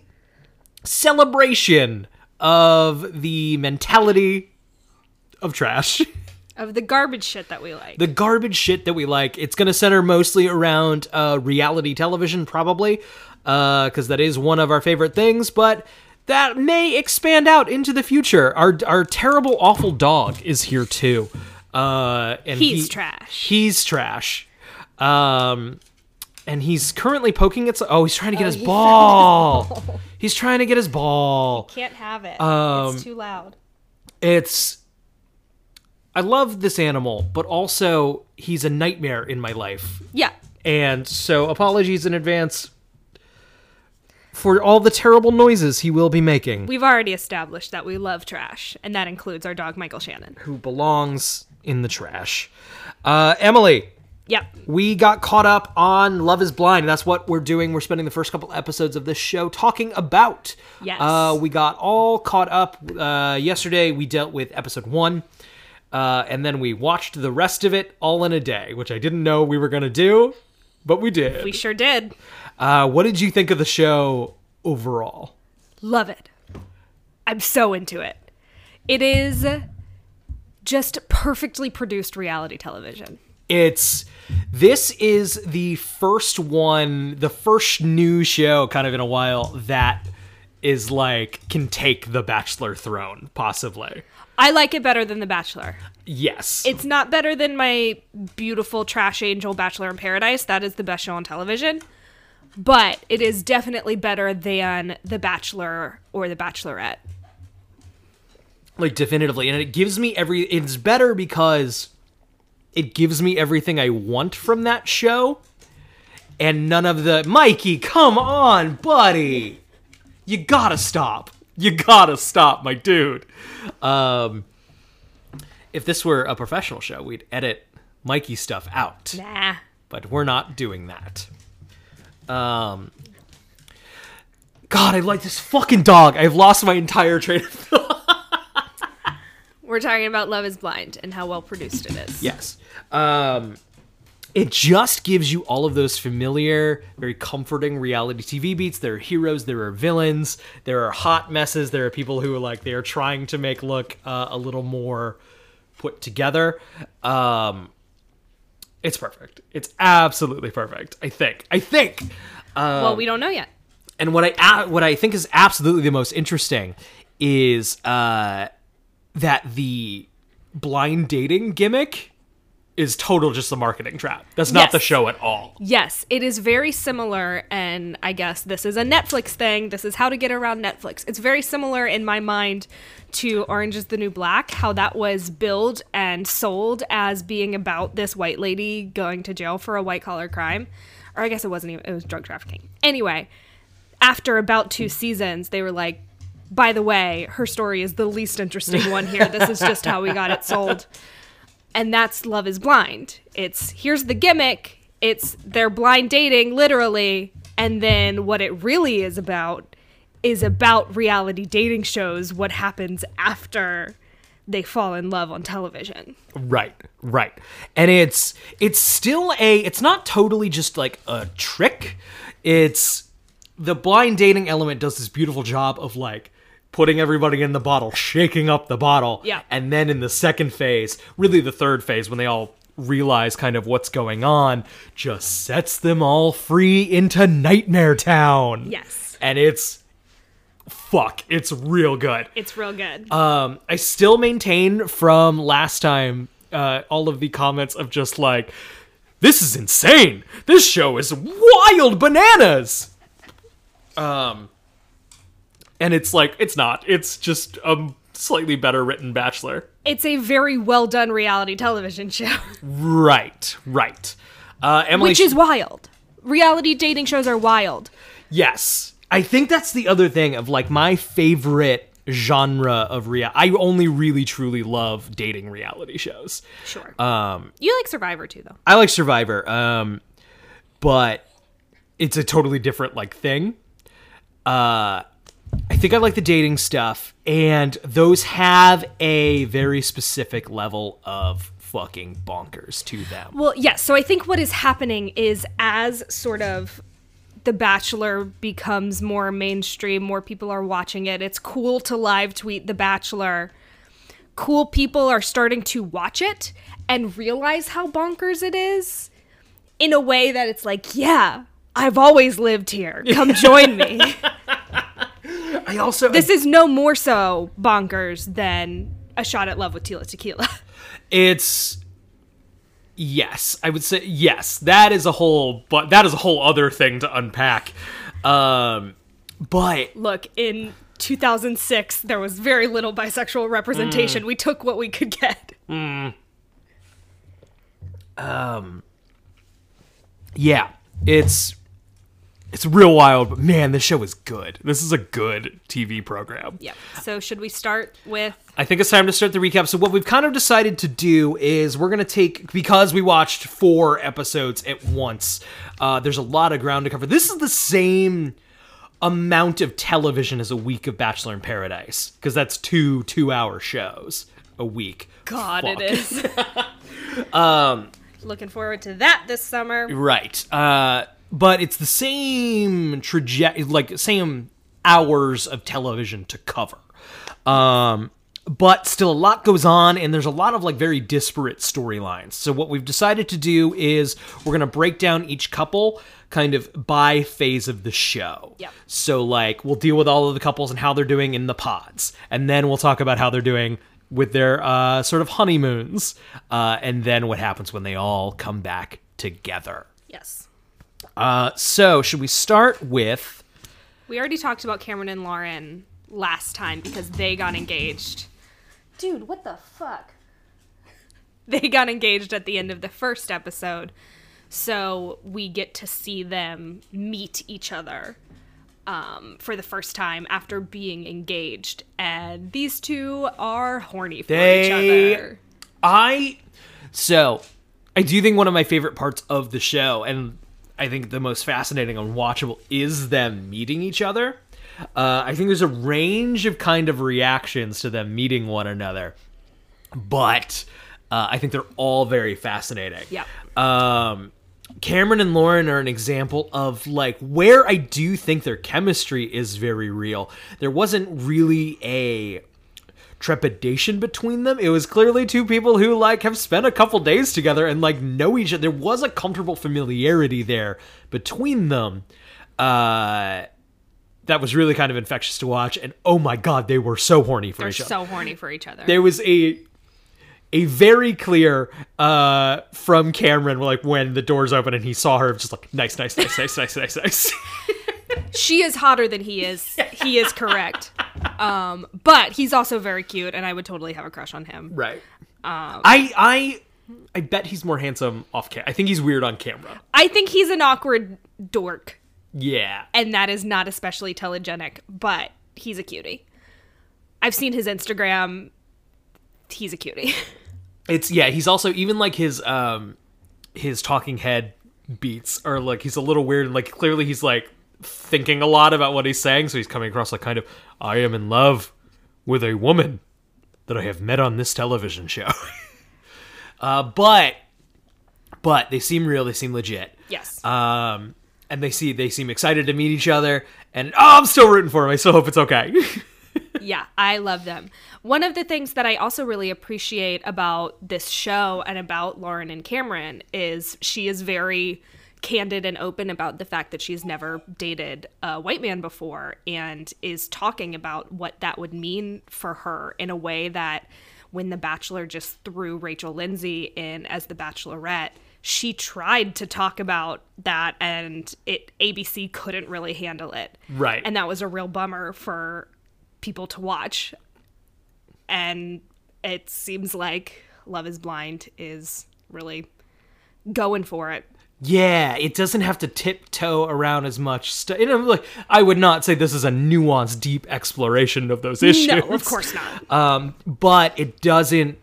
celebration of the mentality of trash. of the garbage shit that we like. the garbage shit that we like. It's going to center mostly around uh, reality television, probably, because that is one of our favorite things. But that may expand out into the future. Our our terrible, awful dog is here too. Uh, and He's he- trash. He's trash. Um, and he's currently poking its. Oh, he's trying to get his ball. he's trying to get his ball. Can't have it. Um, it's too loud. it's I love this animal, but also he's a nightmare in my life. Yeah. And so apologies in advance for all the terrible noises he will be making. We've already established that we love trash, and that includes our dog Michael Shannon. who belongs in the trash. Uh Emily, Yep. we got caught up on Love is Blind. That's what we're doing. We're spending the first couple episodes of this show talking about. Yes. Uh, we got all caught up. Uh, yesterday, we dealt with episode one. Uh, and then we watched the rest of it all in a day, which I didn't know we were going to do, but we did. We sure did. uh, what did you think of the show overall? Love it. I'm so into it. It is just perfectly produced reality television. It's this is the first one, the first new show kind of in a while that is like can take the Bachelor throne, possibly. I like it better than The Bachelor. Yes. It's not better than my beautiful trash angel Bachelor in Paradise. That is the best show on television. But it is definitely better than The Bachelor or The Bachelorette. like definitively and it gives me every it's better because it gives me everything i want from that show and none of the mikey come on buddy you gotta stop you gotta stop my dude um if this were a professional show we'd edit mikey stuff out Nah. but we're not doing that. Um, God, I like this fucking dog. I've lost my entire train of thought. We're talking about Love is Blind and how well produced it is. Yes. Um, it just gives you all of those familiar, very comforting reality TV beats. There are heroes, there are villains, there are hot messes, there are people who are like they are trying to make look uh, a little more put together. Um, It's perfect. It's absolutely perfect. I think. I think. well, we don't know yet. And what I what I think is absolutely the most interesting is uh, that the blind dating gimmick is total just a marketing trap. That's not Yes. the show at all. Yes, it is very similar, and I guess this is a Netflix thing. This is how to get around Netflix. It's very similar in my mind to Orange is the New Black, how that was billed and sold as being about this white lady going to jail for a white collar crime. Or I guess it wasn't even, it was drug trafficking. Anyway, after about two seasons, they were like, by the way, her story is the least interesting one here. This is just how we got it sold and that's Love is Blind. It's here's the gimmick. It's they're blind dating literally, and then what it really is about is about reality dating shows what happens after they fall in love on television. Right, right. And it's it's still a it's not totally just like a trick. It's the blind dating element does this beautiful job of like putting everybody in the bottle, shaking up the bottle. Yeah. And then in the second phase, really the third phase when they all realize kind of what's going on, just sets them all free into Nightmare Town. Yes. And it's fuck, it's real good. It's real good. Um, I still maintain from last time uh, all of the comments of just like, this is insane. This show is wild bananas. Um, and it's like it's not. It's just a slightly better written Bachelor. it's a very well done reality television show, Right, right. Uh, Emily, which is wild. Reality dating shows are wild. yes. I think that's the other thing of like my favorite genre of real. I only really truly love dating reality shows. Sure. Um, you like Survivor too, though. I like Survivor, um, but it's a totally different like thing. Uh, I think I like the dating stuff, and those have a very specific level of fucking bonkers to them. Well, yes. So I think what is happening is as sort of The Bachelor becomes more mainstream, more people are watching it. It's cool to live tweet The Bachelor. Cool people are starting to watch it and realize how bonkers it is in a way that it's like, yeah, I've always lived here. Come join me. I also this is no more so bonkers than a shot at love with Tila Tequila. it's yes, I would say yes. That is a whole, but that is a whole other thing to unpack. Um, but Look, in 2006, there was very little bisexual representation. We took what we could get. Um Yeah, it's it's real wild. But man, this show is good. This is a good TV program. Yeah. So, should we start with. I think it's time to start the recap. So what we've kind of decided to do is we're gonna take because we watched four episodes at once. Uh, there's a lot of ground to cover. This is the same amount of television as a week of Bachelor in Paradise because that's two two-hour shows a week. God, Fuck. it is. um, Looking forward to that this summer. Right. Uh, but it's the same traje- like same hours of television to cover. Um, but still a lot goes on and there's a lot of like very disparate storylines. So what we've decided to do is we're going to break down each couple kind of by phase of the show. Yep. So like we'll deal with all of the couples and how they're doing in the pods. And then we'll talk about how they're doing with their uh, sort of honeymoons. Uh, and then what happens when they all come back together. Yes. Uh, so should we start with We already talked about Cameron and Lauren last time because they got engaged. Dude, what the fuck? They got engaged at the end of the first episode. So we get to see them meet each other um, for the first time after being engaged. And these two are horny for They- each other. I so I do think one of my favorite parts of the show and I think the most fascinating and watchable is them meeting each other. Uh, I think there's a range of kind of reactions to them meeting one another, but uh, I think they're all very fascinating. Yeah. Um, Cameron and Lauren are an example of like where I do think their chemistry is very real. There wasn't really a trepidation between them. It was clearly two people who like have spent a couple days together and like know each other. There was a comfortable familiarity there between them. Uh that was really kind of infectious to watch and oh my god, they were so horny for They're each other so horny for each other. there was a a very clear uh from Cameron like when the doors open and he saw her just like nice nice nice nice nice nice nice she is hotter than he is. He is correct. Um, but he's also very cute, and I would totally have a crush on him. right I I I bet he's more handsome off camera. I think he's weird on camera. I think he's an awkward dork, Yeah. and that is not especially telegenic, but he's a cutie. I've seen his Instagram. He's a cutie. It's yeah, he's also even like his um his talking head beats are like he's a little weird and like clearly he's like thinking a lot about what he's saying, so he's coming across like kind of I am in love with a woman that I have met on this television show. uh but but they seem real, they seem legit. yes. Um and they see they seem excited to meet each other and oh I'm still rooting for him. I still hope it's okay. yeah, I love them. One of the things that I also really appreciate about this show and about Lauren and Cameron is she is very candid and open about the fact that she's never dated a white man before and is talking about what that would mean for her in a way that when The Bachelor just threw Rachel Lindsay in as the Bachelorette, she tried to talk about that and it ABC couldn't really handle it. Right. And that was a real bummer for people to watch. And it seems like Love is Blind is really going for it. Yeah, it doesn't have to tiptoe around as much stuff. You know, like I would not say this is a nuanced, deep exploration of those issues. No, of course not. Um, but it doesn't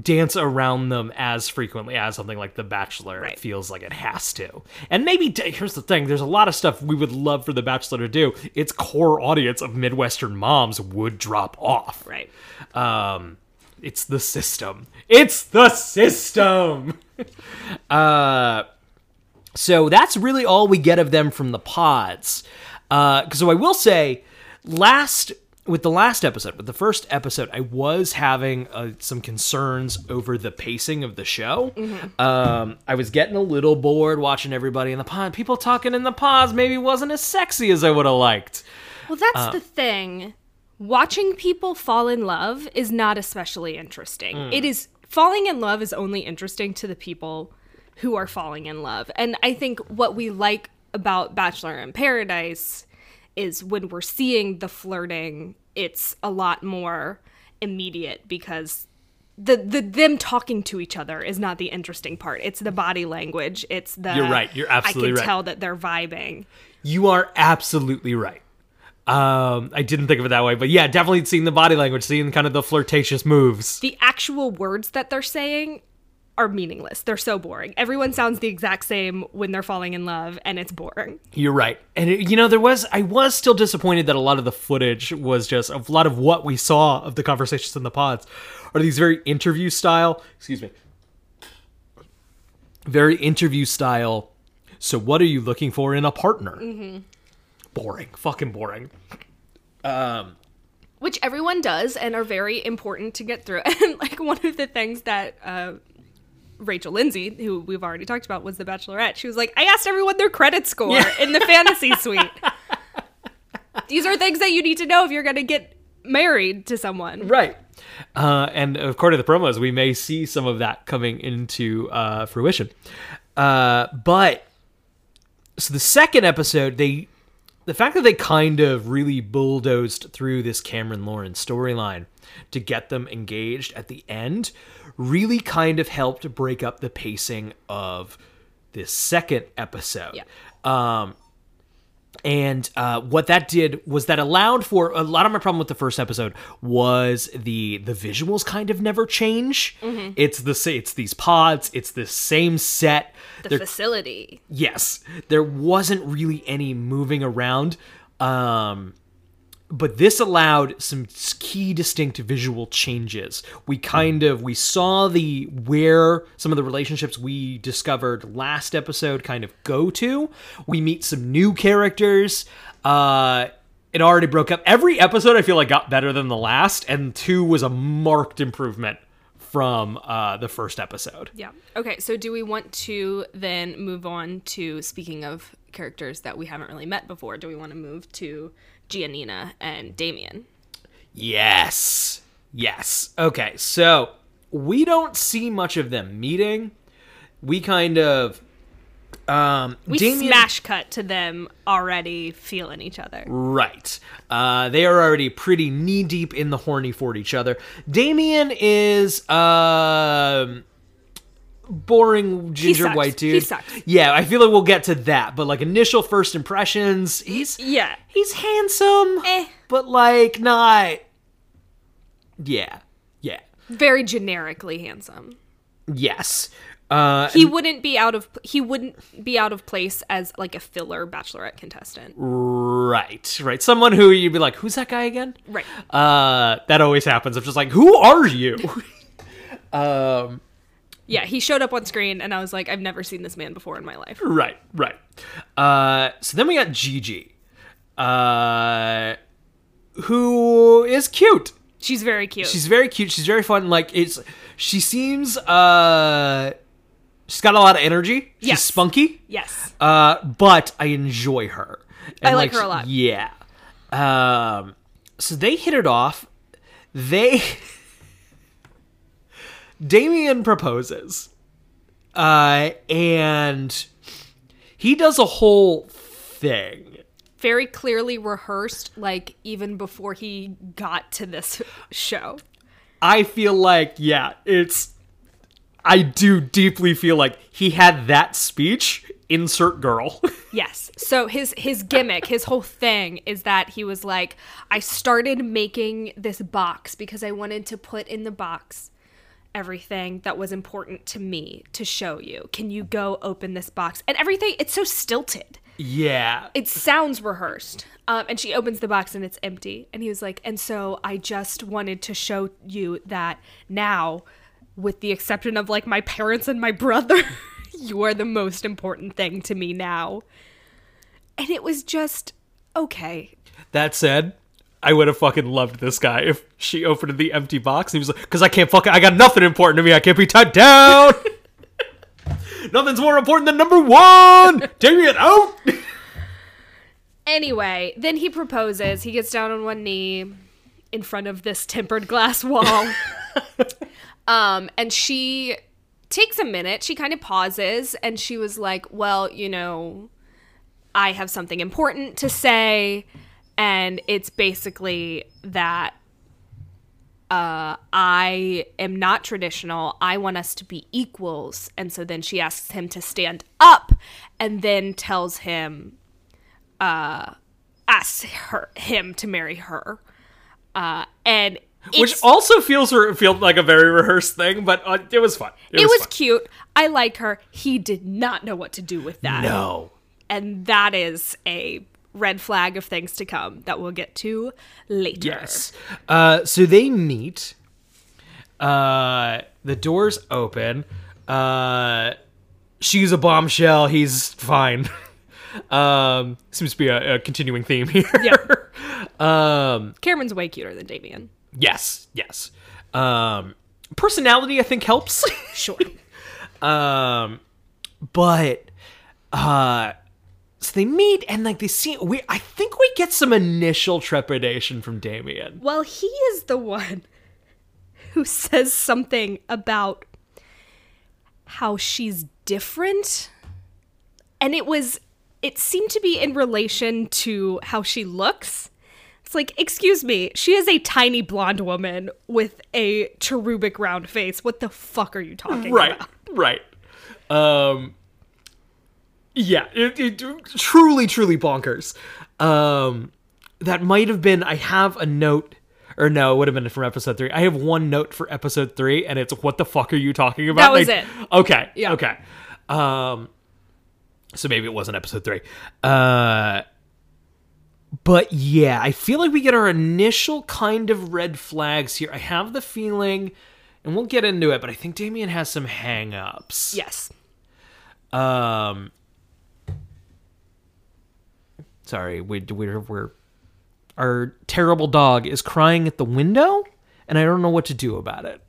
dance around them as frequently as something like The Bachelor Right. feels like it has to. And maybe here's the thing: there's a lot of stuff we would love for The Bachelor to do. Its core audience of Midwestern moms would drop off. Right. Um, it's the system. It's the system. uh, so that's really all we get of them from the pods. Uh, so I will say, last with the last episode, with the first episode, I was having uh, some concerns over the pacing of the show. Um, I was getting a little bored watching everybody in the pod. People talking in the pods maybe wasn't as sexy as I would have liked. Well, that's the thing. Watching people fall in love is not especially interesting. Hmm. It is falling in love is only interesting to the people who are falling in love. And I think what we like about Bachelor in Paradise is when we're seeing the flirting, it's a lot more immediate because the, the them talking to each other is not the interesting part. It's the body language. It's the You're right. You're absolutely right. I can right. tell that they're vibing. You are absolutely right. Um, I didn't think of it that way, but yeah, definitely seeing the body language, seeing kind of the flirtatious moves. the actual words that they're saying are meaningless. They're so boring. Everyone sounds the exact same when they're falling in love, and it's boring. You're right, and it, you know there was I was still disappointed that a lot of the footage was just a lot of what we saw of the conversations in the pods are these very interview style. Excuse me. Very interview style. So, what are you looking for in a partner? Mm-hmm. Boring, fucking boring. Which everyone does and are very important to get through. And like one of the things that uh, Rachel Lindsay, who we've already talked about, was the Bachelorette. She was like, I asked everyone their credit score in the fantasy suite. These are things that you need to know if you're going to get married to someone. Right. Uh, and according to the promos, we may see some of that coming into uh, fruition. Uh, but so the second episode, they the fact that they kind of really bulldozed through this Cameron Lawrence storyline to get them engaged at the end really kind of helped break up the pacing of this second episode. Yeah. Um, and uh, what that did was that allowed for a lot of my problem with the first episode was the the visuals kind of never change. It's the it's these pods, it's the same set. The They're- facility. yes, there wasn't really any moving around. Um, but this allowed some key distinct visual changes. We kind of we saw the where some of the relationships we discovered last episode kind of go to. We meet some new characters. Uh it already broke up. Every episode I feel like got better than the last, and two was a marked improvement from uh, the first episode. Yeah. Okay, so do we want to then move on to speaking of characters that we haven't really met before? Do we want to move to Giannina and Damian? Yes. Yes. Okay, so we don't see much of them meeting. We kind of um We Damian- smash cut to them already feeling each other. Right. Uh, they are already pretty knee deep in the horny for each other. Damian is um boring ginger white He dude. sucks. Yeah, I feel like we'll get to that, but like initial first impressions, he's Yeah. he's handsome, Eh. but like not. Yeah, yeah, Very generically handsome. yes. Uh, He wouldn't be out of he wouldn't be out of place as like a filler bachelorette contestant. right, right. Someone who you'd be like, "Who's that guy again?" Right. Uh, that always happens. I'm just like, "Who are you?" um. Yeah, he showed up on screen and I was like, I've never seen this man before in my life. Right, right. Uh, so then we got Gigi, uh, who is cute. She's very cute. She's very cute. She's very fun. Like it's, she seems, uh, she's got a lot of energy. She's Yes. spunky. yes. Uh, but I enjoy her. And, I like her a lot. Yeah. Um, so they hit it off. They, Damian proposes, uh, and he does a whole thing. Very clearly rehearsed, like even before he got to this show. I feel like, yeah, it's. I do deeply feel like he had that speech. Insert girl. Yes. So his his gimmick, his whole thing is that he was like, I started making this box because I wanted to put in the box everything that was important to me to show you. Can you go open this box? And everything it's so stilted. yeah. It sounds rehearsed. Um, and she opens the box and it's empty. And he was like, and so I just wanted to show you that now, with the exception of like my parents and my brother, you are the most important thing to me now. And it was just okay. That said, I would have fucking loved this guy if she opened the empty box. And he was like, "Cause I can't fucking, I got nothing important to me. I can't be tied down. Nothing's more important than number one. Take it out." Anyway, then he proposes. He gets down on one knee in front of this tempered glass wall. um, and she takes a minute. She kind of pauses and she was like, Well, you know, I have something important to say. And it's basically that uh, I am not traditional. I want us to be equals. And so then she asks him to stand up and then tells him uh, asks her him to marry her, uh, and Which also feels re- feel like a very rehearsed thing, but uh, it was fun. It, it was fun. cute. I like her. He did not know what to do with that, No. and that is a red flag of things to come that we'll get to later. Yes. Uh, so they meet. Uh, the doors open. Uh, she's a bombshell. He's fine. um, seems to be a, a continuing theme here. Yeah. um, Cameron's way cuter than Damian. yes, yes. Um, personality, I think, helps. Sure. um, but uh, so they meet and like they see. We I think we get some initial trepidation from Damian. well, he is the one who says something about how she's different. And it was, it seemed to be in relation to how she looks. It's like, excuse me, she is a tiny blonde woman with a cherubic round face. What the fuck are you talking right about? right Right. um yeah it, it truly truly bonkers um that might have been i have a note or no it would have been from episode three i have one note for episode three and it's what the fuck are you talking about That was Like, it. okay Yeah. okay um so maybe it wasn't episode three uh but yeah, I feel like we get our initial kind of red flags here. I have the feeling, and we'll get into it, but I think Damian has some hang-ups. Yes. Um. Sorry, we we're we're our terrible dog is crying at the window, and I don't know what to do about it.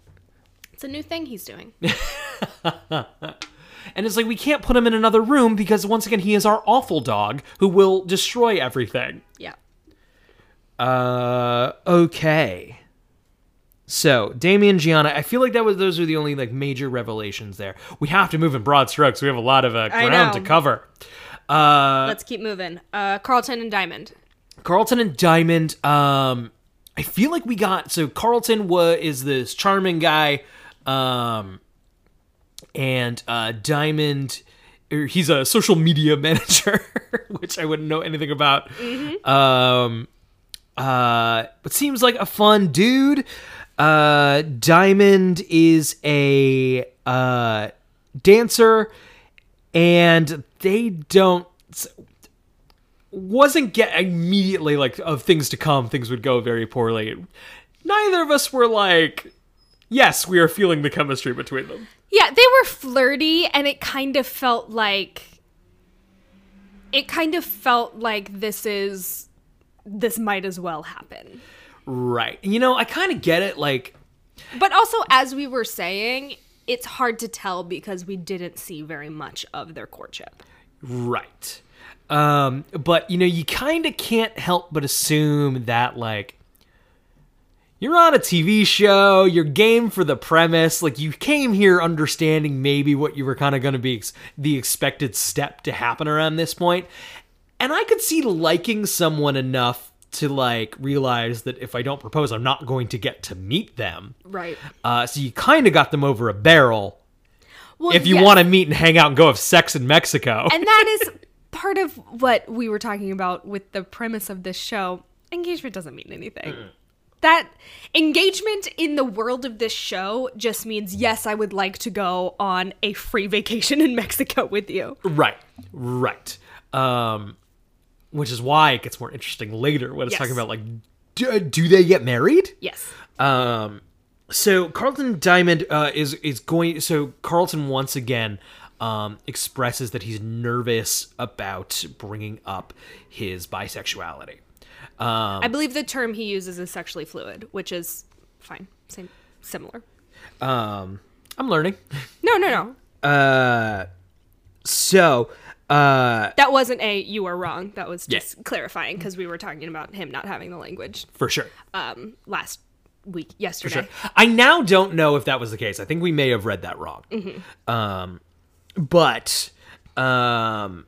It's a new thing he's doing. And it's like we can't put him in another room because once again he is our awful dog who will destroy everything. yeah. Uh okay. So, Damian Gianna, I feel like that was those are the only like major revelations there. We have to move in broad strokes. We have a lot of uh, ground to cover. Uh Let's keep moving. Uh, Carlton and Diamond. Carlton and Diamond. Um, I feel like we got so Carlton was is this charming guy, um, and uh, Diamond. er, He's a social media manager, which I wouldn't know anything about. Um, uh, but seems like a fun dude. Uh, Diamond is a uh, dancer, and they don't wasn't get immediately like of things to come things would go very poorly neither of us were like yes we are feeling the chemistry between them Yeah, they were flirty, and it kind of felt like. It kind of felt like this is. This might as well happen. right you know i kind of get it like But also, as we were saying, it's hard to tell because we didn't see very much of their courtship. right um but you know you kind of can't help but assume that like you're on a TV show, you're game for the premise, like you came here understanding maybe what you were kind of going to be ex- the expected step to happen around this point. And I could see liking someone enough to like realize that if I don't propose, I'm not going to get to meet them. Right. Uh, so you kind of got them over a barrel Well, if you yes. want to meet and hang out and go have sex in Mexico. and that is part of what we were talking about with the premise of this show. Engagement doesn't mean anything. That engagement in the world of this show just means yes, I would like to go on a free vacation in Mexico with you. Right, right. Um, which is why it gets more interesting later when it's Yes. talking about like, do, do they get married? Yes. Um, so Carlton Diamond uh, is is going. So Carlton once again um, expresses that he's nervous about bringing up his bisexuality. Um, I believe the term he uses is sexually fluid, which is fine. Same similar. um, I'm learning. No, no, no. Uh, so uh, That wasn't a you are wrong. That was Yeah. just clarifying because we were talking about him not having the language for sure. um last week For yesterday. sure. I now don't know if that was the case. I think we may have read that wrong. Um, but um,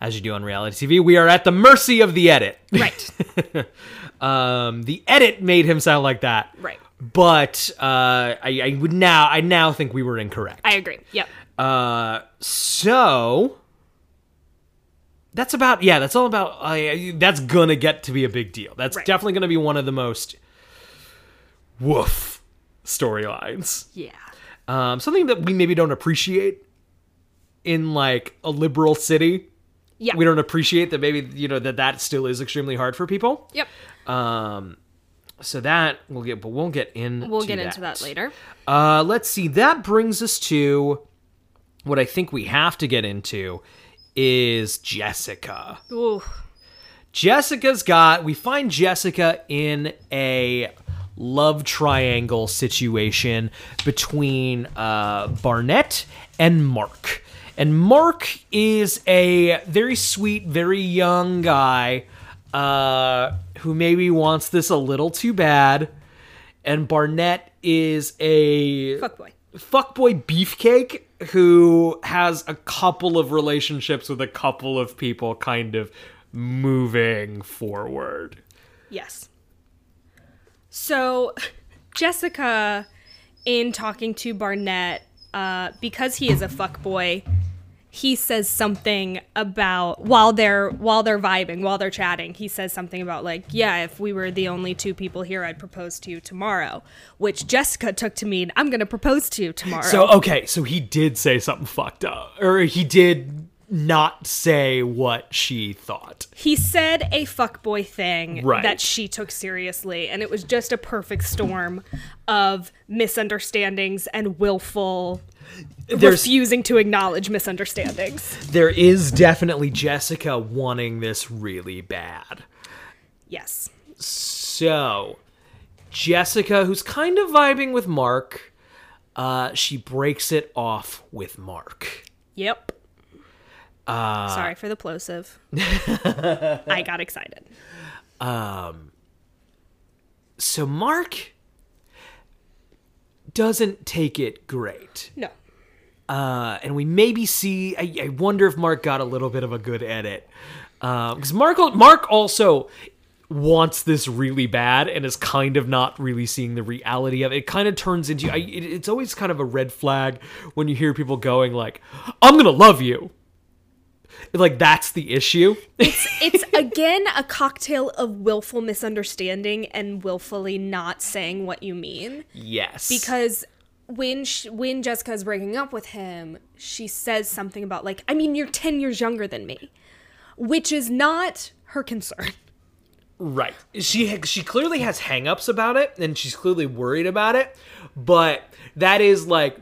as you do on reality TV, we are at the mercy of the edit. Right. Um, the edit made him sound like that. Right. But uh, I, I would now I now think we were incorrect. I agree. Yep. Uh, so that's about yeah. That's all about. Uh, that's gonna get to be a big deal. That's Right. definitely gonna be one of the most woof storylines. Yeah. Um, something that we maybe don't appreciate in like a liberal city. Yeah. We don't appreciate that maybe you know that that still is extremely hard for people. Yep. Um, so that we'll get, but we'll get in. We'll get into that later. Uh, let's see. That brings us to what I think we have to get into is Jessica. Ooh. Jessica's got. We find Jessica in a love triangle situation between uh, Barnett and Mark. And Mark is a very sweet, very young guy uh, who maybe wants this a little too bad. And Barnett is a Fuckboy. Fuckboy beefcake who has a couple of relationships with a couple of people kind of moving forward. Yes. So, Jessica, in talking to Barnett, uh, because he is a fuckboy, he says something about while they're while they're vibing, while they're chatting, he says something about like, yeah, if we were the only two people here, I'd propose to you tomorrow, which Jessica took to mean I'm gonna propose to you tomorrow. So okay, so he did say something fucked up, or he did not say what she thought. he said a fuckboy thing Right. that she took seriously, and it was just a perfect storm of misunderstandings and willful There's refusing to acknowledge misunderstandings. there is definitely Jessica wanting this really bad. Yes. So, Jessica, who's kind of vibing with Mark, uh, she breaks it off with Mark. Yep. Uh, Sorry for the plosive. I got excited. Um, So, Mark doesn't take it great. No. Uh, and we maybe see, I, I wonder if Mark got a little bit of a good edit. Because Mark, Mark also wants this really bad and is kind of not really seeing the reality of it. It kind of turns into, I, it, it's always kind of a red flag when you hear people going like, I'm going to love you. Like, that's the issue. It's it's again a cocktail of willful misunderstanding and willfully not saying what you mean. yes. Because when sh when Jessica is breaking up with him, she says something about like, I mean, you're ten years younger than me, which is not her concern. Right. She she clearly has hangups about it and she's clearly worried about it, but that is like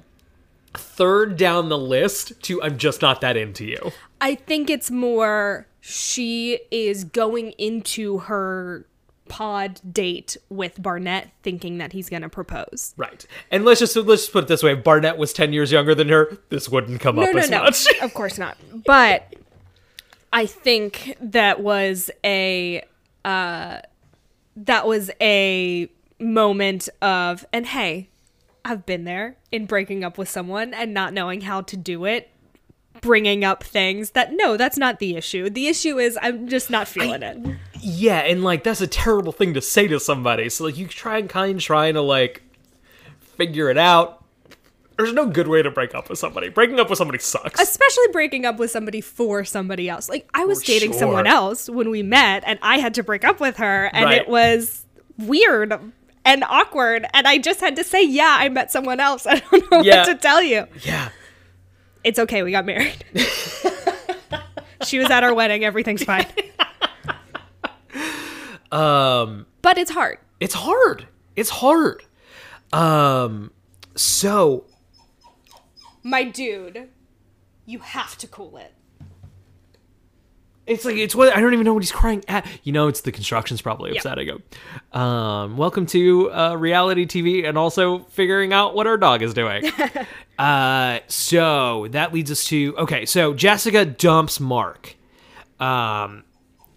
third down the list to I'm just not that into you. I think it's more she is going into her pod date with Barnett thinking that he's going to propose. Right. And let's just let's just put it this way, if Barnett was 10 years younger than her, this wouldn't come No, up no, as no. much. of course not. But I think that was a uh that was a moment of and hey, I've been there in breaking up with someone and not knowing how to do it. Bringing up things that no, that's not the issue. The issue is I'm just not feeling it. yeah, and like that's a terrible thing to say to somebody. So like you try and kind of trying to like figure it out. There's no good way to break up with somebody. Breaking up with somebody sucks. especially breaking up with somebody for somebody else. Like I was For dating sure. someone else when we met and I had to break up with her and Right. it was weird and awkward and I just had to say, "Yeah, I met someone else." I don't know Yeah. what to tell you. yeah. It's okay, we got married. she was at our wedding, everything's fine. Um But it's hard. it's hard. It's hard. Um so My dude, you have to cool it. It's like it's what I don't even know what he's crying at. You know, it's the construction's probably Yeah. upsetting him. Um, welcome to uh, reality TV, and also figuring out what our dog is doing. uh, so that leads us to okay. So Jessica dumps Mark. Um,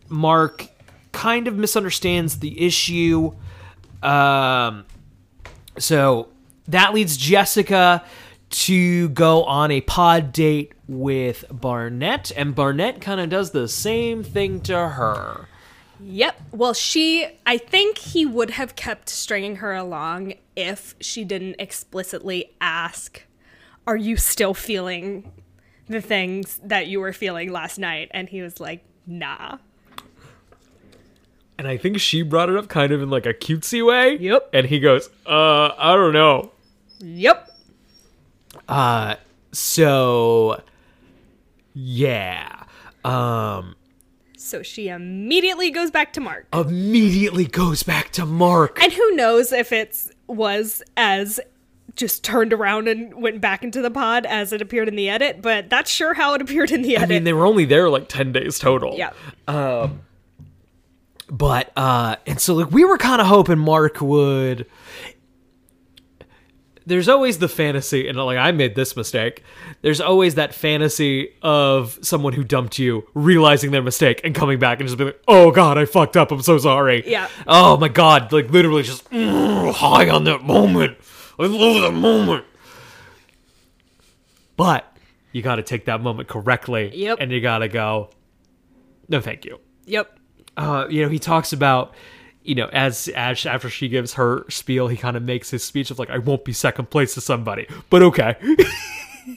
Mark kind of misunderstands the issue. Um, so that leads Jessica to go on a pod date with Barnett, and Barnett kind of does the same thing to her. Yep. Well, she, I think he would have kept stringing her along if she didn't explicitly ask, Are you still feeling the things that you were feeling last night? And he was like, Nah. And I think she brought it up kind of in like a cutesy way. Yep. And he goes, uh, I don't know. Yep. Uh, so yeah. Um, So she immediately goes back to Mark. immediately goes back to Mark. And who knows if it's was as just turned around and went back into the pod as it appeared in the edit, but that's sure how it appeared in the edit. I mean, they were only there like 10 days total. yeah. Um, but, uh, and so like we were kind of hoping Mark would. There's always the fantasy, and like I made this mistake. There's always that fantasy of someone who dumped you realizing their mistake and coming back and just being like, "Oh God, I fucked up. I'm so sorry." Yeah. Oh my God, like literally just mm, high on that moment. I love that moment. But you got to take that moment correctly. Yep. And you got to go. No, thank you Yep. uh, you know, he talks about, you know, as as after she gives her spiel, he kind of makes his speech of like, I won't be second place to somebody, but okay.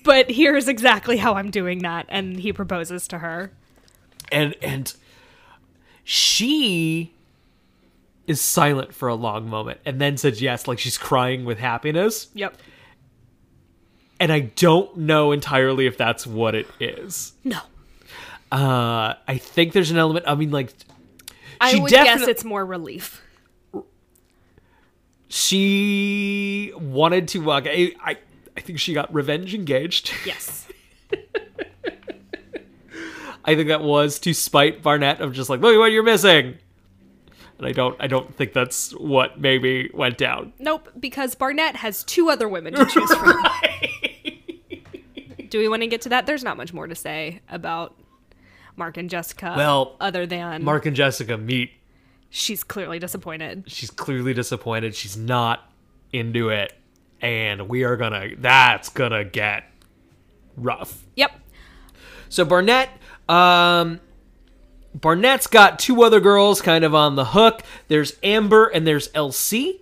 But here's exactly how I'm doing that. And he proposes to her. and and she is silent for a long moment and then says yes, like she's crying with happiness. Yep. And I don't know entirely if that's what it is. No. Uh, I think there's an element. I mean, like, I would guess it's more relief. she wanted to. Uh, I, I I think she got revenge engaged. Yes. I think that was to spite Barnett of just like, look at what you're missing. And I don't I don't think that's what maybe went down. Nope, because Barnett has two other women to choose from. Do we want to get to that? There's not much more to say about Mark and Jessica. Well, other than Mark and Jessica meet. she's clearly disappointed. She's clearly disappointed. She's not into it. And we are gonna that's gonna get rough. Yep. So Barnett, um, Barnett's got two other girls kind of on the hook. There's Amber and there's LC.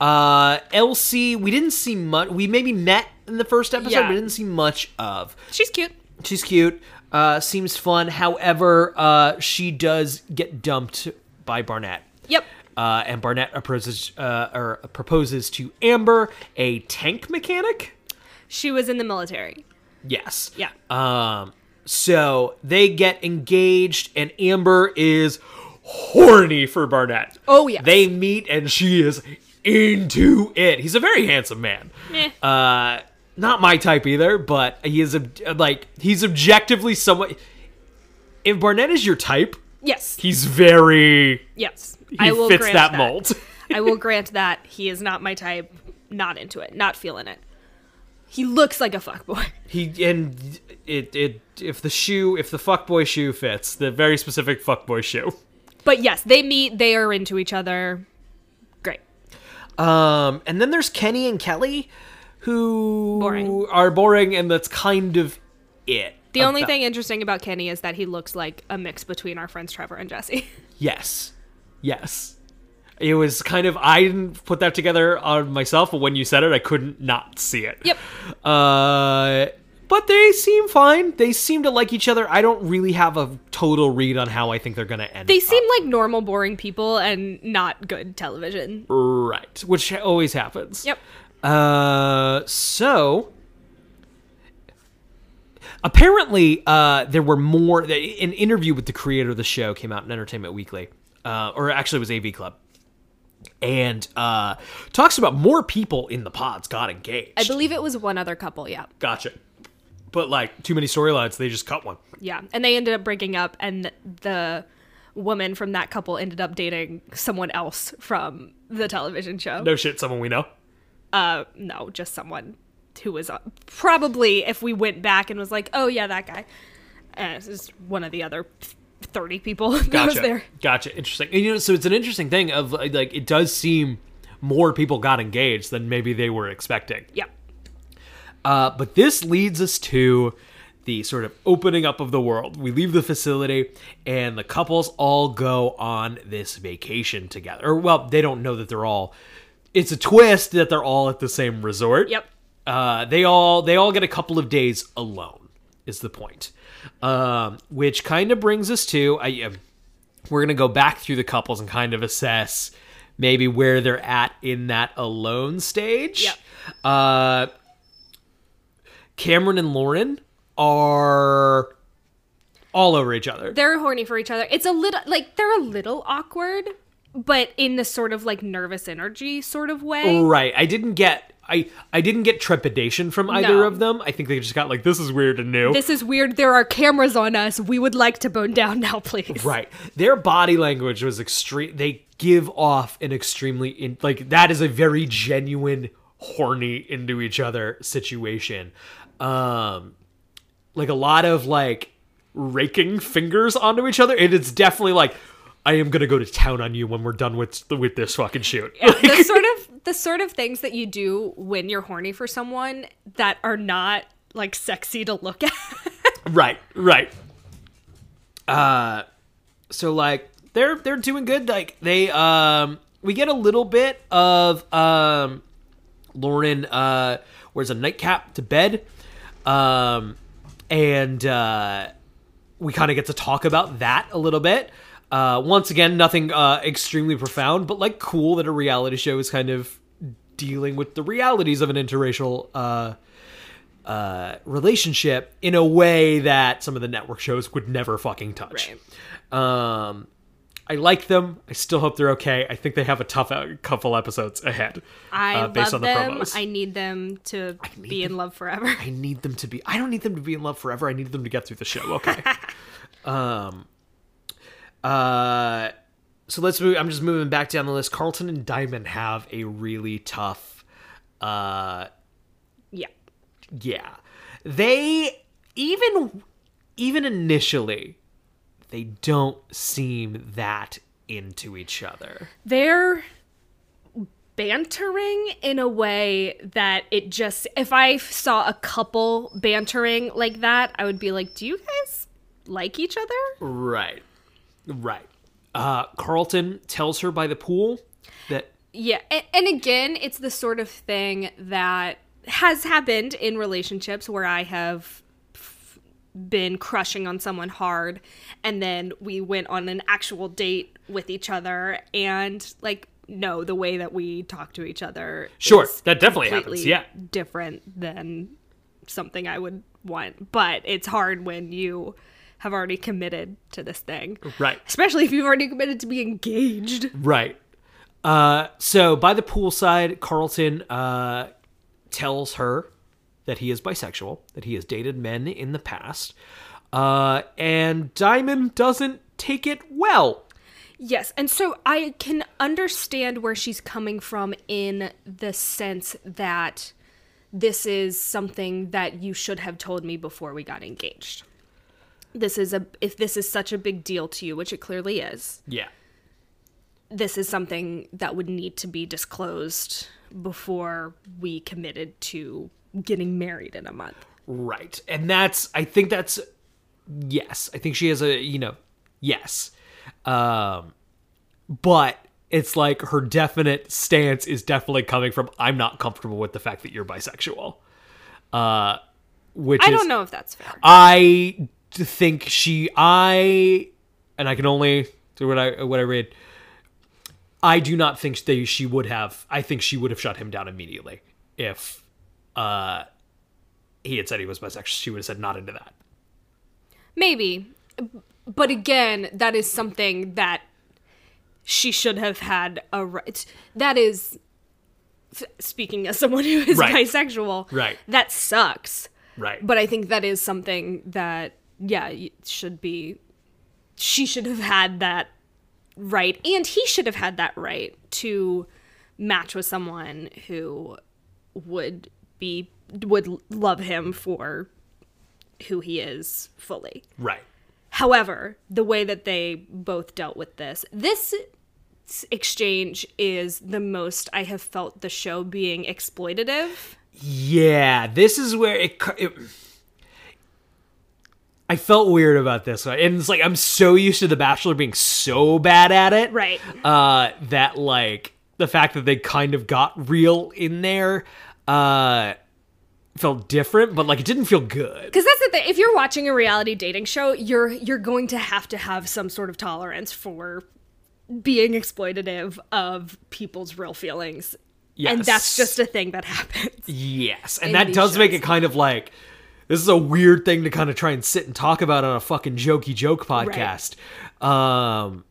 Uh, LC, we didn't see much. We maybe met in the first episode, Yeah. but didn't see much of. She's cute. She's cute. Uh, seems fun. However, uh, she does get dumped by Barnett. Yep. Uh, and Barnett proposes, uh, or proposes to Amber, a tank mechanic. She was in the military. Yes. Yeah. Um, so they get engaged, and Amber is horny for Barnett. Oh, yeah. They meet, and she is into it. He's a very handsome man. Meh. Uh, not my type either, but he is like he's objectively somewhat. If Barnett is your type, yes. he's very Yes. he I will fits grant that, that, mold. I will grant that he is not my type. Not into it. Not feeling it. He looks like a fuckboy. He and it it if the shoe if the fuckboy shoe fits the very specific fuckboy shoe. But yes, they meet. They are into each other. Great. Um, and then there's Kenny and Kelly, who Boring. are boring, and that's kind of it. The only thing interesting about Kenny is that he looks like a mix between our friends Trevor and Jesse. yes, yes, it was kind of I didn't put that together on myself, but when you said it, I couldn't not see it. Yep. Uh, but they seem fine. They seem to like each other. I don't really have a total read on how I think they're gonna end. They up. seem like normal, boring people and not good television. right, which always happens. Yep. Uh, so apparently, uh, there were more. An interview with the creator of the show came out in Entertainment Weekly, uh, or actually, it was AV Club, and uh, talks about more people in the pods got engaged. I believe it was one other couple. Yeah. gotcha. But like too many storylines, they just cut one. Yeah. And they ended up breaking up, and the woman from that couple ended up dating someone else from the television show. No shit, someone we know. Uh, no, just someone who was uh, probably, if we went back and was like, oh, yeah, that guy. Uh, this is one of the other 30 people that was there. Gotcha. Interesting. And, you know, so it's an interesting thing of like like, it does seem more people got engaged than maybe they were expecting. Yeah. Uh, but this leads us to the sort of opening up of the world. We leave the facility, and the couples all go on this vacation together. Or, well, they don't know that they're all. It's a twist that they're all at the same resort. Yep. Uh, they all they all get a couple of days alone. Is the point? Um, which kind of brings us to I. Um, we're gonna go back through the couples and kind of assess maybe where they're at in that alone stage. Yep. Uh, Cameron and Lauren are all over each other. They're horny for each other. It's a little, like, they're a little awkward, but in the sort of like nervous energy sort of way. Right. I didn't get I I didn't get trepidation from either No. of them. I think they just got like this is weird and new. This is weird. There are cameras on us. We would like to bone down now, please. Right. Their body language was extreme. They give off an extremely in, like that is a very genuine horny into each other situation. Um like a lot of like raking fingers onto each other and it's definitely like I am going to go to town on you when we're done with with this fucking shoot. the sort of the sort of things that you do when you're horny for someone that are not like sexy to look at. right, right. Uh so like they're they're doing good like they um we get a little bit of um Lauren uh wears a nightcap to bed um and uh we kind of get to talk about that a little bit uh once again nothing uh extremely profound but like cool that a reality show is kind of dealing with the realities of an interracial uh uh, relationship in a way that some of the network shows would never fucking touch. Um, I like them. I still hope they're okay. I think they have a tough uh, couple episodes ahead. I uh, based love on the them. promos. I need them to be in love forever. I need them to be. I don't need them to be in love forever. I need them to get through the show. Okay. um. Uh. so let's move. I'm just moving back down the list. Carlton and Diamond have a really tough. Uh, Yeah. yeah, they even even initially they don't seem that into each other. They're bantering in a way that it just if I saw a couple bantering like that, I would be like, "Do you guys like each other?" Right, right. Uh, Carlton tells her by the pool that Yeah, and, and again, it's the sort of thing that has happened in relationships where I have been crushing on someone hard, and then we went on an actual date with each other, and like, no, the way that we talk to each other, Sure, that definitely happens, yeah. different than something I would want. But it's hard when you have already committed to this thing, right. especially if you've already committed to be engaged. Right. Uh, so by the poolside, Carlton uh, tells her that he is bisexual, that he has dated men in the past, uh, and Diamond doesn't take it well. Yes, and so I can understand where she's coming from in the sense that this is something that you should have told me before we got engaged. This is a if this is such a big deal to you, which it clearly is. Yeah. This is something that would need to be disclosed before we committed to getting married in a month. Right. And that's I think that's yes. I think she has a, you know, yes. Um but it's like her definite stance is definitely coming from I'm not comfortable with the fact that you're bisexual. Uh which I is don't know if that's fair. I think she I and I can only do what I what I read. I do not think they she would have. I think she would have shut him down immediately if uh he had said he was bisexual. She would have said not into that. Maybe. But again, that is something that she should have had a right. That is, speaking as someone who is Right. bisexual, Right. that sucks. Right. But I think that is something that, yeah, should be, she should have had that right. And he should have had that right to match with someone who would be, would love him for who he is fully. right. However, the way that they both dealt with this, this exchange is the most I have felt the show being exploitative. Yeah, this is where it, it I felt weird about this one. And it's like I'm so used to The Bachelor being so bad at it. Right. Uh that like the fact that they kind of got real in there uh felt different, but like it didn't feel good. Because that's the thing. If you're watching a reality dating show, you're you're going to have to have some sort of tolerance for being exploitative of people's real feelings. And that's just a thing that happens. Yes, and that does make it kind of like this is a weird thing to kind of try and sit and talk about on a fucking jokey joke podcast. Um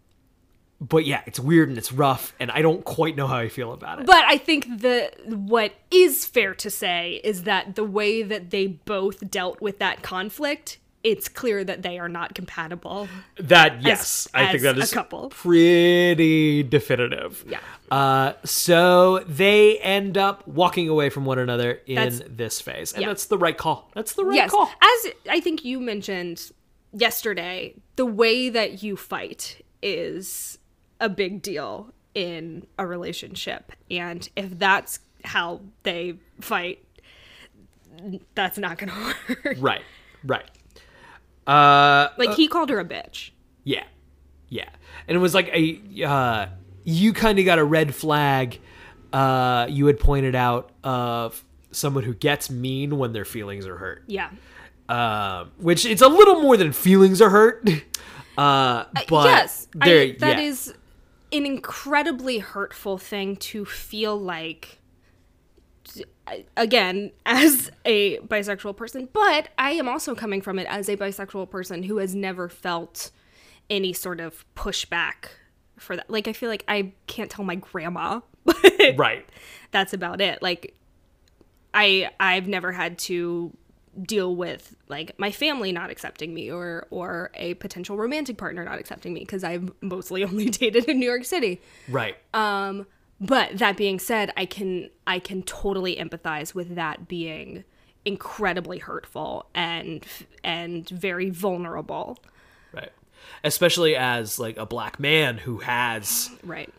but yeah, it's weird and it's rough and I don't quite know how I feel about it. But I think the what is fair to say is that the way that they both dealt with that conflict, it's clear that they are not compatible. that yes, I think that is a couple. pretty definitive. Yeah. Uh so they end up walking away from one another in That's- this phase. And yeah. that's the right call. That's the right yes, call. as I think you mentioned yesterday, the way that you fight is a big deal in a relationship, and if that's how they fight, that's not going to work. Right. Right. Uh Like he called her a bitch. Yeah, yeah, and it was like a uh, you kind of got a red flag. Uh, you had pointed out of someone who gets mean when their feelings are hurt. Yeah. Uh, which it's a little more than feelings are hurt. Uh, but yes, there, I, that yeah. is an incredibly hurtful thing to feel like. Again, as a bisexual person, but I am also coming from it as a bisexual person who has never felt any sort of pushback for that. Like, I feel like I can't tell my grandma, but right. that's about it. Like, I I've never had to deal with like my family not accepting me or or a potential romantic partner not accepting me because I've mostly only dated in New York City. Right. Um, But that being said, I can I can totally empathize with that being incredibly hurtful and and very vulnerable. right. Especially as like a black man who has Right.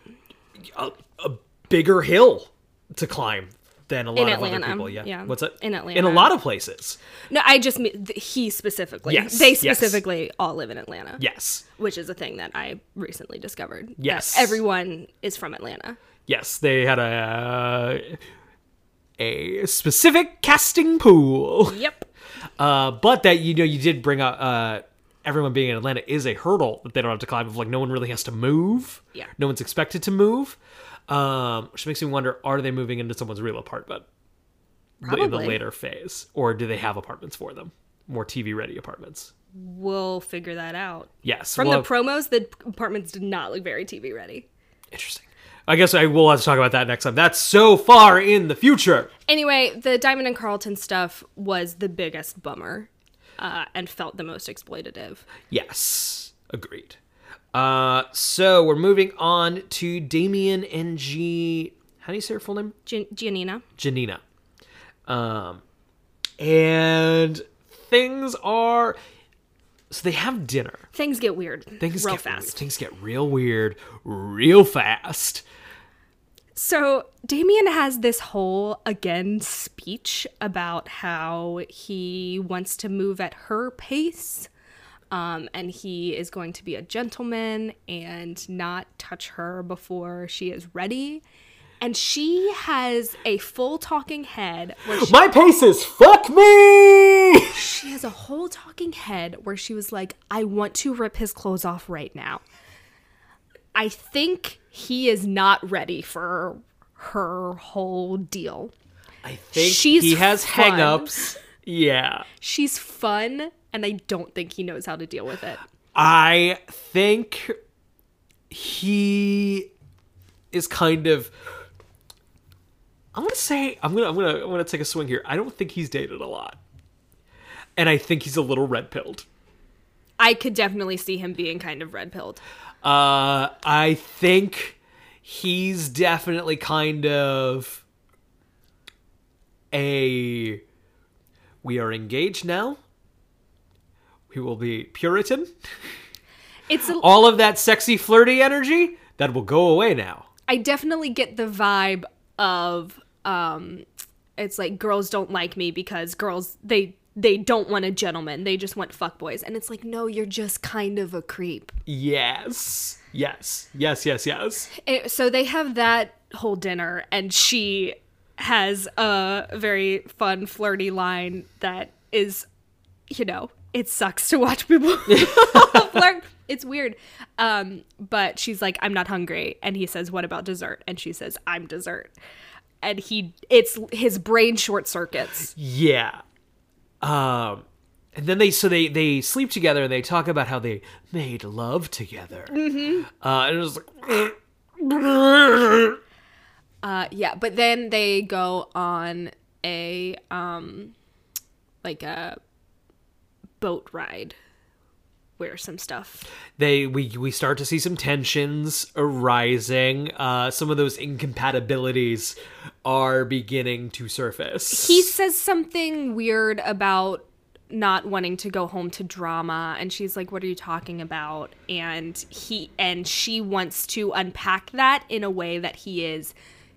a, a bigger hill to climb than a lot In of other people. Yeah. yeah. What's it? In Atlanta. In a lot of places. No, I just mean he specifically. Yes, They yes. specifically all live in Atlanta. Yes. Which is a thing that I recently discovered. Yes. Everyone is from Atlanta. Yes, they had a a specific casting pool. Yep. Uh, but that you know you did bring up uh, everyone being in Atlanta is a hurdle that they don't have to climb. Of like no one really has to move. Yeah. No one's expected to move. Um, which makes me wonder: Are they moving into someone's real apartment in the later phase, or do they have apartments for them? More TV ready apartments. We'll figure that out. Yes. From well, the promos, the apartments did not look very TV ready. interesting. I guess I will have to talk about that next time. That's so far in the future. Anyway, the Diamond and Carlton stuff was the biggest bummer uh, and felt the most exploitative. Yes, agreed. Uh, so we're moving on to Damian and G. How do you say her full name? Gian- Giannina. Janina. Um, and things are. So they have dinner. Things get weird Things real get fast. Things get real weird, real fast. So Damian has this whole again speech about how he wants to move at her pace. Um, and he is going to be a gentleman and not touch her before she is ready. And she has a full talking head My pace is fuck me. She has a whole talking head where she was like, I want to rip his clothes off right now. I think he is not ready for her whole deal. I think She's he has fun. hang-ups. Yeah. She's fun, and I don't think he knows how to deal with it. I think he is kind of I'm gonna say I'm gonna I'm gonna I'm gonna take a swing here. I don't think he's dated a lot. And I think he's a little red pilled. I could definitely see him being kind of red pilled. Uh I think he's definitely kind of a we are engaged now. We will be Puritan. It's a, All of that sexy flirty energy that will go away now. I definitely get the vibe of um it's like girls don't like me because girls they they don't want a gentleman. They just want fuckboys. And it's like, no, you're just kind of a creep. Yes. Yes. Yes, yes, yes. Eh, so they have that whole dinner and she has a very fun flirty line that is you know it sucks to watch people flirt it's weird um but she's like i'm not hungry and he says what about dessert and she says i'm dessert and he it's his brain short circuits Yeah. Um and then they so they they sleep together and they talk about how they made love together. Mm-hmm. Uh and it was like uh yeah but then they go on a um like a boat ride where some stuff they we we start to see some tensions arising. Uh some of those incompatibilities are beginning to surface. he says something weird about not wanting to go home to drama and she's like what are you talking about and he and she wants to unpack that in a way that he is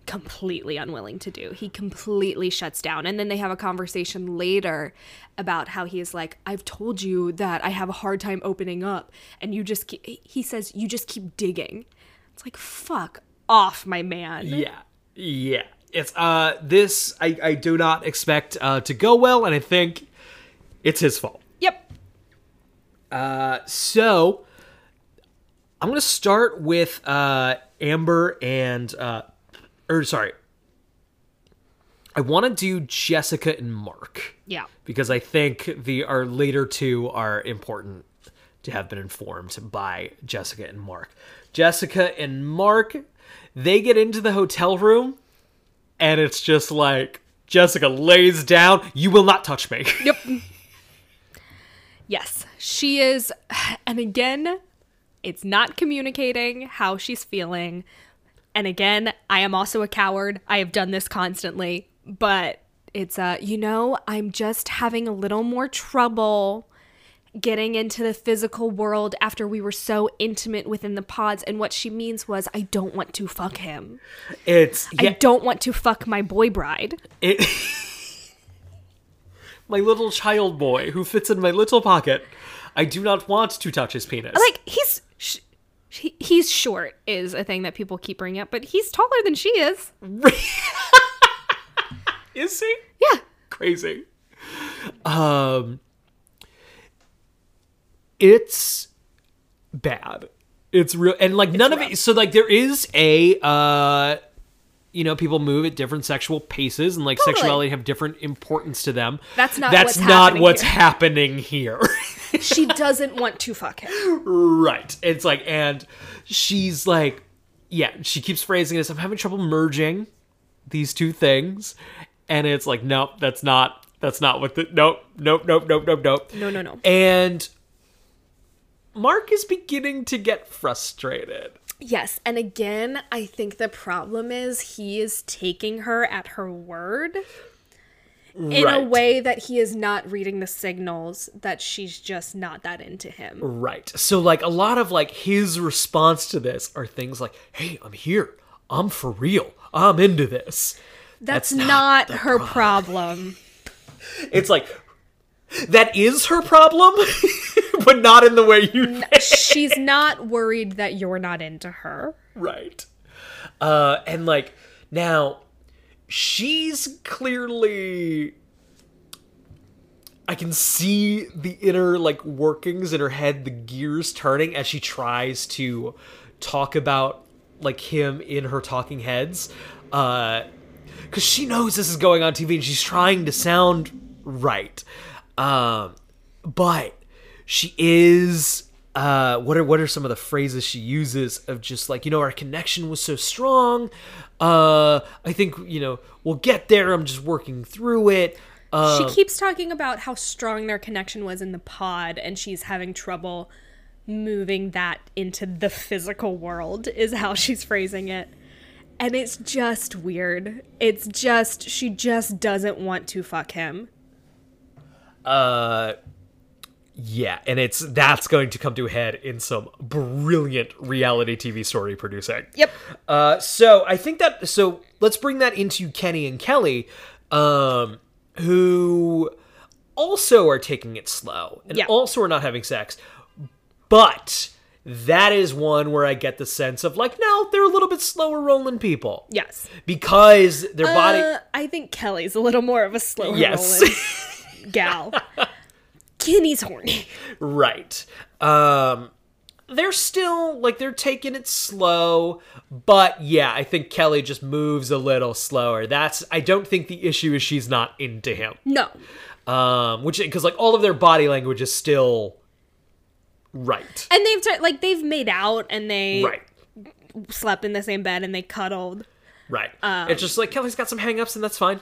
completely unwilling to do he completely shuts down and then they have a conversation later about how he is like i've told you that i have a hard time opening up and you just keep, he says you just keep digging it's like fuck off my man Yeah. Yeah. It's uh this I I do not expect uh to go well and I think it's his fault. yep Uh so I'm going to start with uh Amber and uh or sorry. I want to do Jessica and Mark yeah because I think the our later two are important to have been informed by Jessica and Mark. Jessica and Mark, they get into the hotel room and it's just like Jessica lays down. You will not touch me. Yep. yes, she is. And again, it's not communicating how she's feeling. And again, I am also a coward. I have done this constantly, but it's uh, you know, I'm just having a little more trouble getting into the physical world after we were so intimate within the pods and what she means was I don't want to fuck him. It's I don't want to fuck my boy bride. it, my little child boy who fits in my little pocket. I do not want to touch his penis. like he's he, he's short is a thing that people keep bringing up, but he's taller than she is. Is he? Yeah, Crazy. Um, it's bad. It's real, and like none of it. So like there is a, uh, you know, people move at different sexual paces, and like Totally. sexuality have different importance to them. That's not That's what's not happening what's here. happening here. she doesn't want to fuck him. Right. It's like, and she's like, yeah, she keeps phrasing this. I'm having trouble merging these two things. And it's like, nope, that's not, that's not what the, nope, nope, nope, nope, nope, nope. No, no, no. And Mark is beginning to get frustrated. Yes, and again, I think the problem is he is taking her at her word in a way that he is not reading the signals that she's just not that into him. Right. So, like, a lot of like his response to this are things like, hey, I'm here. I'm for real. I'm into this. That's, That's not, not her problem. It's like, that is her problem, but not in the way you think. She's not worried that you're not into her. Right. Uh, and like now, she's clearly. I can see the inner like workings in her head, the gears turning as she tries to talk about like him in her talking heads. Uh, because she knows this is going on TV and she's trying to sound right. Um, but she is. Uh, what are what are some of the phrases she uses of just like you know our connection was so strong. Uh, I think you know we'll get there. I'm just working through it. Uh, she keeps talking about how strong their connection was in the pod and she's having trouble moving that into the physical world is how she's phrasing it and it's just weird it's just she just doesn't want to fuck him uh, yeah, and it's that's going to come to a head in some brilliant reality TV story producing. yep Uh, so I think that so let's bring that into Kenny and Kelly, um, who also are taking it slow and Yeah. also are not having sex, but that is one where I get the sense of like, no, they're a little bit slower rolling people yes because their body. uh, i think kelly's a little more of a slower. yes, rolling gal. Kenny's horny. Right. Um, they're still like they're taking it slow, but yeah, I think Kelly just moves a little slower. That's I don't think the issue is she's not into him. no. Um which because like all of their body language is still right. And they've t- like they've made out and they right. slept in the same bed and they cuddled. Right. Um, it's just like kelly's got some hangups and that's fine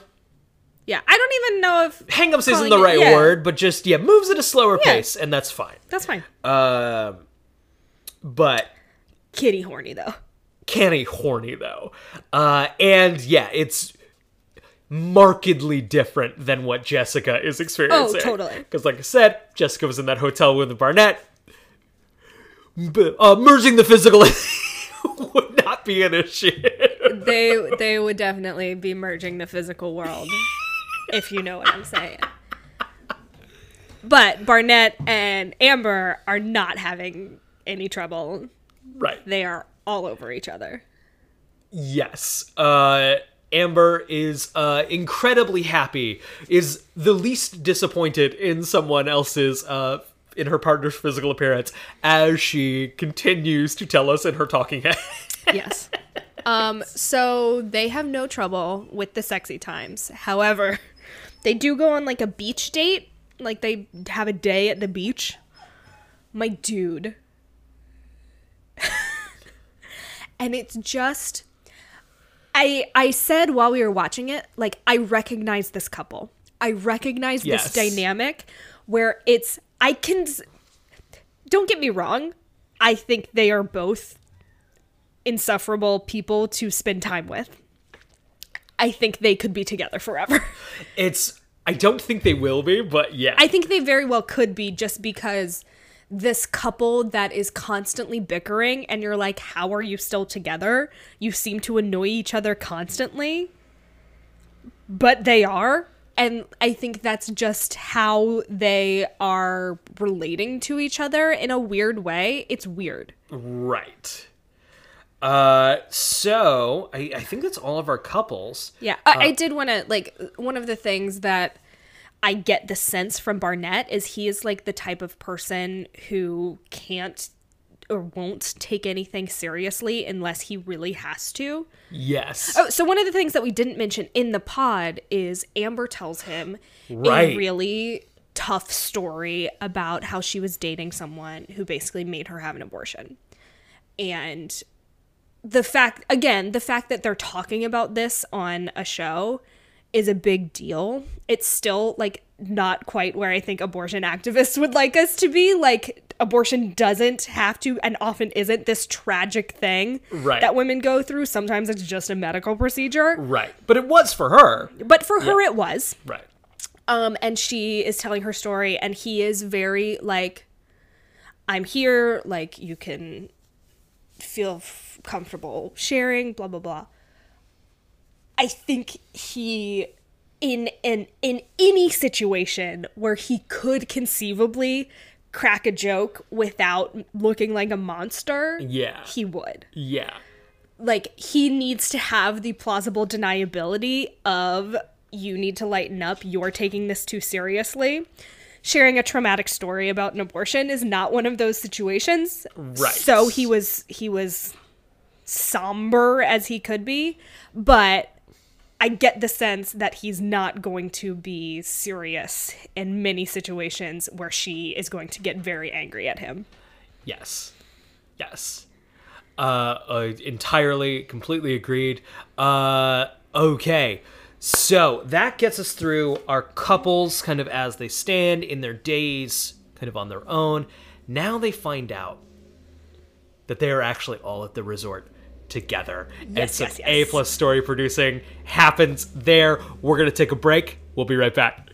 Yeah, I don't even know if hangups isn't the it- right yeah. word but just yeah moves at a slower Yeah. pace and that's fine that's fine. um but Kitty horny though. Kenny horny though uh and yeah it's markedly different than what jessica is experiencing Oh, totally. because like i said jessica was in that hotel with the barnett uh, merging the physical would not be an issue They they would definitely be merging the physical world, if you know what I'm saying. But Barnett and Amber are not having any trouble. right They are all over each other. Yes. Uh Amber is uh incredibly happy, is the least disappointed in someone else's uh in her partner's physical appearance as she continues to tell us in her talking head. Yes. Um, so they have no trouble with the sexy times. However, they do go on like a beach date. Like they have a day at the beach. My dude. and it's just I I said while we were watching it, like I recognize this couple. I recognize Yes. this dynamic where it's I can don't get me wrong. I think they are both insufferable people to spend time with. I think they could be together forever. It's I don't think they will be, but yeah. I think they very well could be just because this couple that is constantly bickering and you're like, how are you still together? You seem to annoy each other constantly, but they are. And I think that's just how they are relating to each other in a weird way. It's weird. right. Uh so I, I think that's all of our couples. Yeah, I, I did want to like one of the things that I get the sense from Barnett is he is like the type of person who can't or won't take anything seriously unless he really has to. Yes. Oh, so one of the things that we didn't mention in the pod is Amber tells him Right. a really tough story about how she was dating someone who basically made her have an abortion. And the fact again, the fact that they're talking about this on a show is a big deal. It's still like not quite where I think abortion activists would like us to be. Like abortion doesn't have to and often isn't this tragic thing Right. that women go through. Sometimes it's just a medical procedure. right. But it was for her. But for her it was. Right. Um, and she is telling her story, and he is very like, I'm here, like, you can feel f- comfortable sharing, blah, blah, blah. I think he, in, in, in any situation where he could conceivably crack a joke without looking like a monster, Yeah. he would Yeah. like he needs to have the plausible deniability of you need to lighten up you're taking this too seriously sharing a traumatic story about an abortion is not one of those situations Right. so he was he was somber as he could be but i get the sense that he's not going to be serious in many situations where she is going to get very angry at him Yes. Yes. Uh, uh entirely completely agreed. Uh okay. So, that gets us through our couples kind of as they stand in their days kind of on their own. Now they find out that they are actually all at the resort together. and Yes, some yes, A plus story producing happens there. We're gonna take a break. We'll be right back.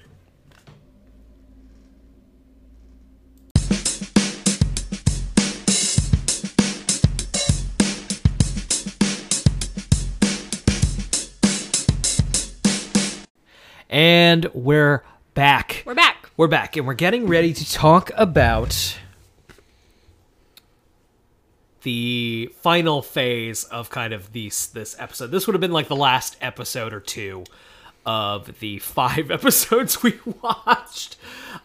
And we're back. we're back We're back, and we're getting ready to talk about the final phase of kind of these this episode. This would have been like the last episode or two of the five episodes we watched.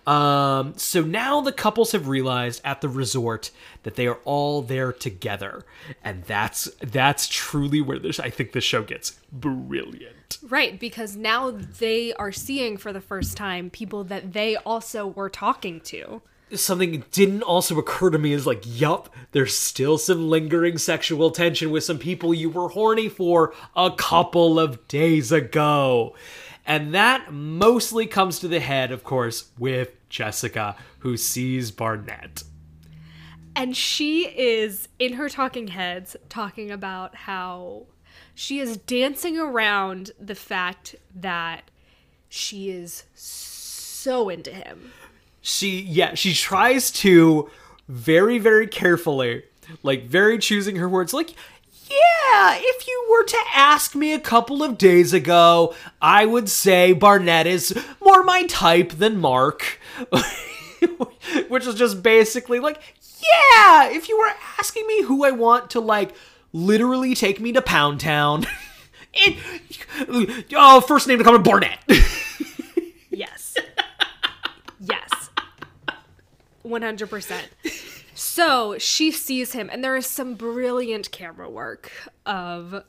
Um, so now the couples have realized at the resort that they are all there together, and that's that's truly where this I think the show gets brilliant. Right, because now they are seeing for the first time people that they also were talking to. Something didn't also occur to me is like, yup, there's still some lingering sexual tension with some people you were horny for a couple of days ago. And that mostly comes to the head, of course, with Jessica, who sees Barnett. And she is in her talking heads talking about how she is dancing around the fact that she is so into him. She, yeah, she tries to very, very carefully, like very choosing her words, like, yeah, if you were to ask me a couple of days ago, I would say Barnett is more my type than Mark. Which is just basically like, yeah, if you were asking me who I want to, like, literally take me to Pound Town, it, oh, first name to come to Barnett. Yes. yes. 100%. So she sees him, and there is some brilliant camera work of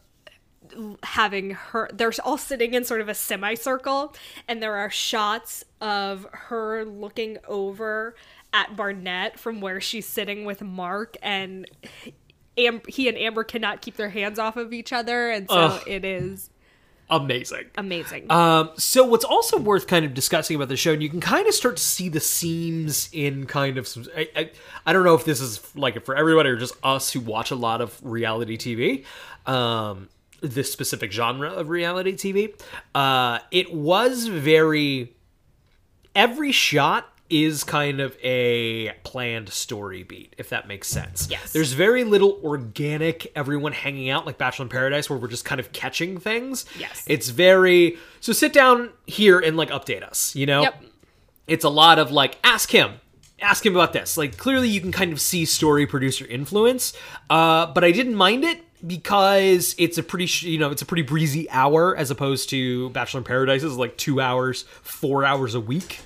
having her. They're all sitting in sort of a semicircle, and there are shots of her looking over at Barnett from where she's sitting with Mark, and Am- he and Amber cannot keep their hands off of each other, and so Ugh. it is Amazing. amazing. Um, so what's also worth kind of discussing about the show, and you can kind of start to see the seams in kind of some. I, I, I don't know if this is like for everybody or just us who watch a lot of reality TV. Um, this specific genre of reality TV. Uh, it was very. Every shot is kind of a planned story beat, if that makes sense. Yes. There's very little organic everyone hanging out like Bachelor in Paradise where we're just kind of catching things. Yes. It's very so sit down here and like update us, you know? Yep. It's a lot of like ask him. Ask him about this. Like clearly you can kind of see story producer influence. Uh but I didn't mind it because it's a pretty sh- you know, it's a pretty breezy hour as opposed to Bachelor in Paradise is like 2 hours, 4 hours a week.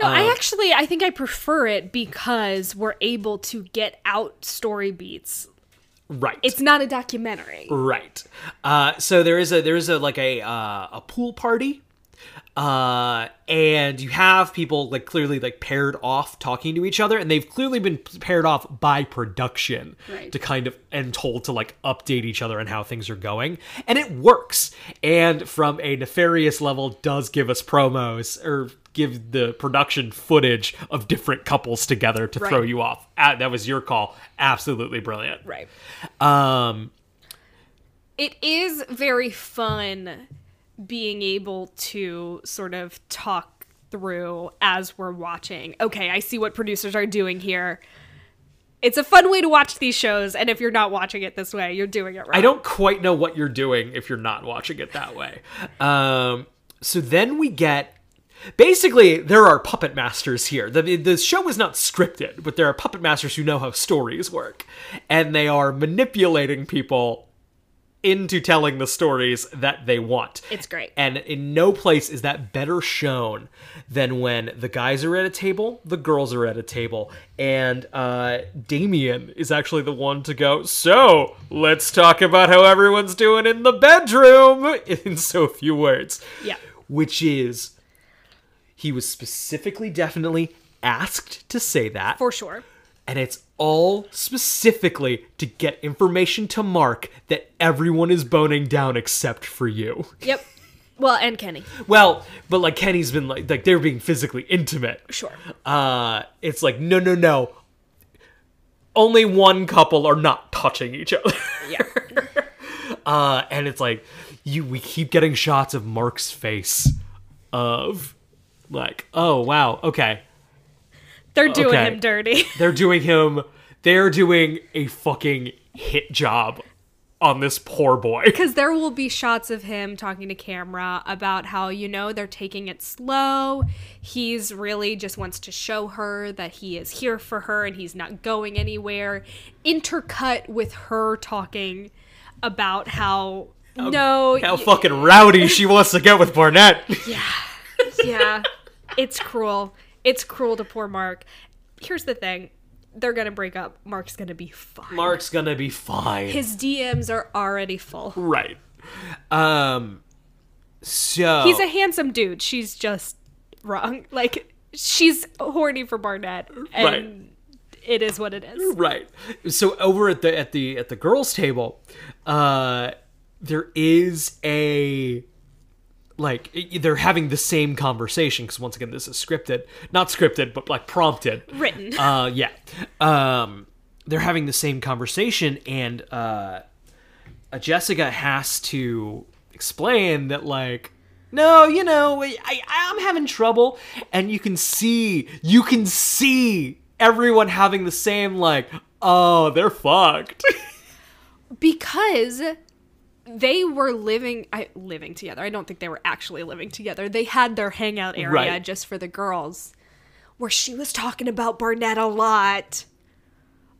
No, uh, I actually I think I prefer it because we're able to get out story beats. Right. It's not a documentary. Right. Uh, so there is a there is a like a uh, a pool party, uh, and you have people like clearly like paired off talking to each other, and they've clearly been paired off by production Right. to kind of and told to like update each other on how things are going, and it works. And from a nefarious level, does give us promos or give the production footage of different couples together to throw you off. Ah, that was your call. Absolutely brilliant. Right. Um. It is very fun being able to sort of talk through as we're watching. Okay, I see what producers are doing here. It's a fun way to watch these shows, and if you're not watching it this way, you're doing it wrong. I don't quite know what you're doing if you're not watching it that way. Um, so then we get. Basically, there are puppet masters here. The, the show is not scripted, but there are puppet masters who know how stories work. And they are manipulating people into telling the stories that they want. It's great. And in no place is that better shown than when the guys are at a table, the girls are at a table, and uh, Damian is actually the one to go, So, let's talk about how everyone's doing in the bedroom in so few words. Yeah. Which is, he was specifically, definitely asked to say that For sure. And it's all specifically to get information to Mark that everyone is boning down except for you. Yep. Well, and Kenny. Well, but like Kenny's been like like they're being physically intimate. Sure. Uh it's like no no no. Only one couple are not touching each other. Yeah. Uh and it's like you we keep getting shots of Mark's face of like, oh wow, okay. They're doing Okay. him dirty. They're doing him. They're doing a fucking hit job on this poor boy. Because there will be shots of him talking to camera about how, you know, they're taking it slow. He's really just wants to show her that he is here for her and he's not going anywhere. Intercut with her talking about how, no, How y- fucking rowdy she wants to get with Barnett. Yeah. Yeah, it's cruel. It's cruel to poor Mark. Here's the thing they're going to break up. Mark's going to be fine. Mark's gonna be fine. His DMs are already full. right. Um. So He's a handsome dude. She's just wrong. Like she's horny for Barnett, and Right. it is what it is. right. So over at the at the at the girls' table, uh, there is a like they're having the same conversation because once again this is scripted, not scripted, but like prompted. Written. uh yeah um they're having the same conversation and uh, jessica has to explain that like no you know I, i'm having trouble and you can see you can see everyone having the same like oh they're fucked because they were living I, living together. I don't think they were actually living together. They had their hangout area Right. just for the girls, where she was talking about Barnett a lot,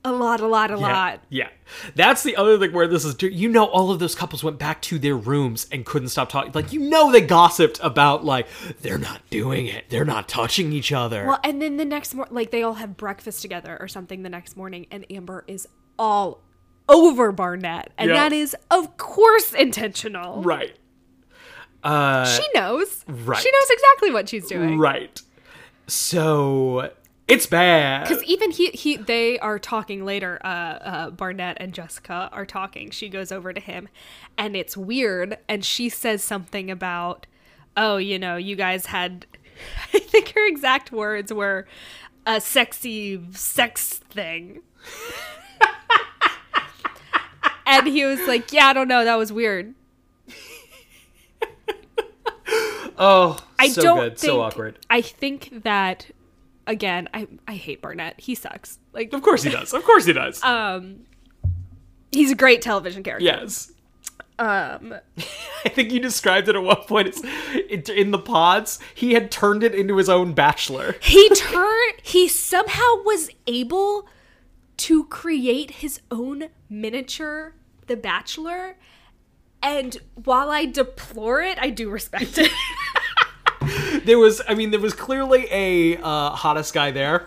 a lot, a lot, a lot. Yeah. That's the other thing where this is, you know, all of those couples went back to their rooms and couldn't stop talking. Like, you know, they gossiped about, like, they're not doing it. They're not touching each other. Well, and then the next morning, like they all have breakfast together or something the next morning, and Amber is all over Barnett, and Yeah. that is of course intentional. Right. Uh, She knows. Right. She knows exactly what she's doing. right. So It's bad. Because even he, he, they are talking later. Uh, uh, Barnett and Jessica are talking. She goes over to him, and it's weird. And she says something about, "Oh, you know, you guys had." I think her exact words were, "a sexy sex thing." and he was like, "Yeah, I don't know. That was weird." Oh, I so don't good, think, so awkward. I think that again, I I hate Barnett. He sucks. Like Of course he does. Of course he does. um he's a great television character. yes. Um I think you described it at one point as it, in the pods. He had turned it into his own bachelor. he turned he somehow was able to create his own miniature The Bachelor and while I deplore it, I do respect it. There was, I mean, there was clearly a uh, hottest guy there.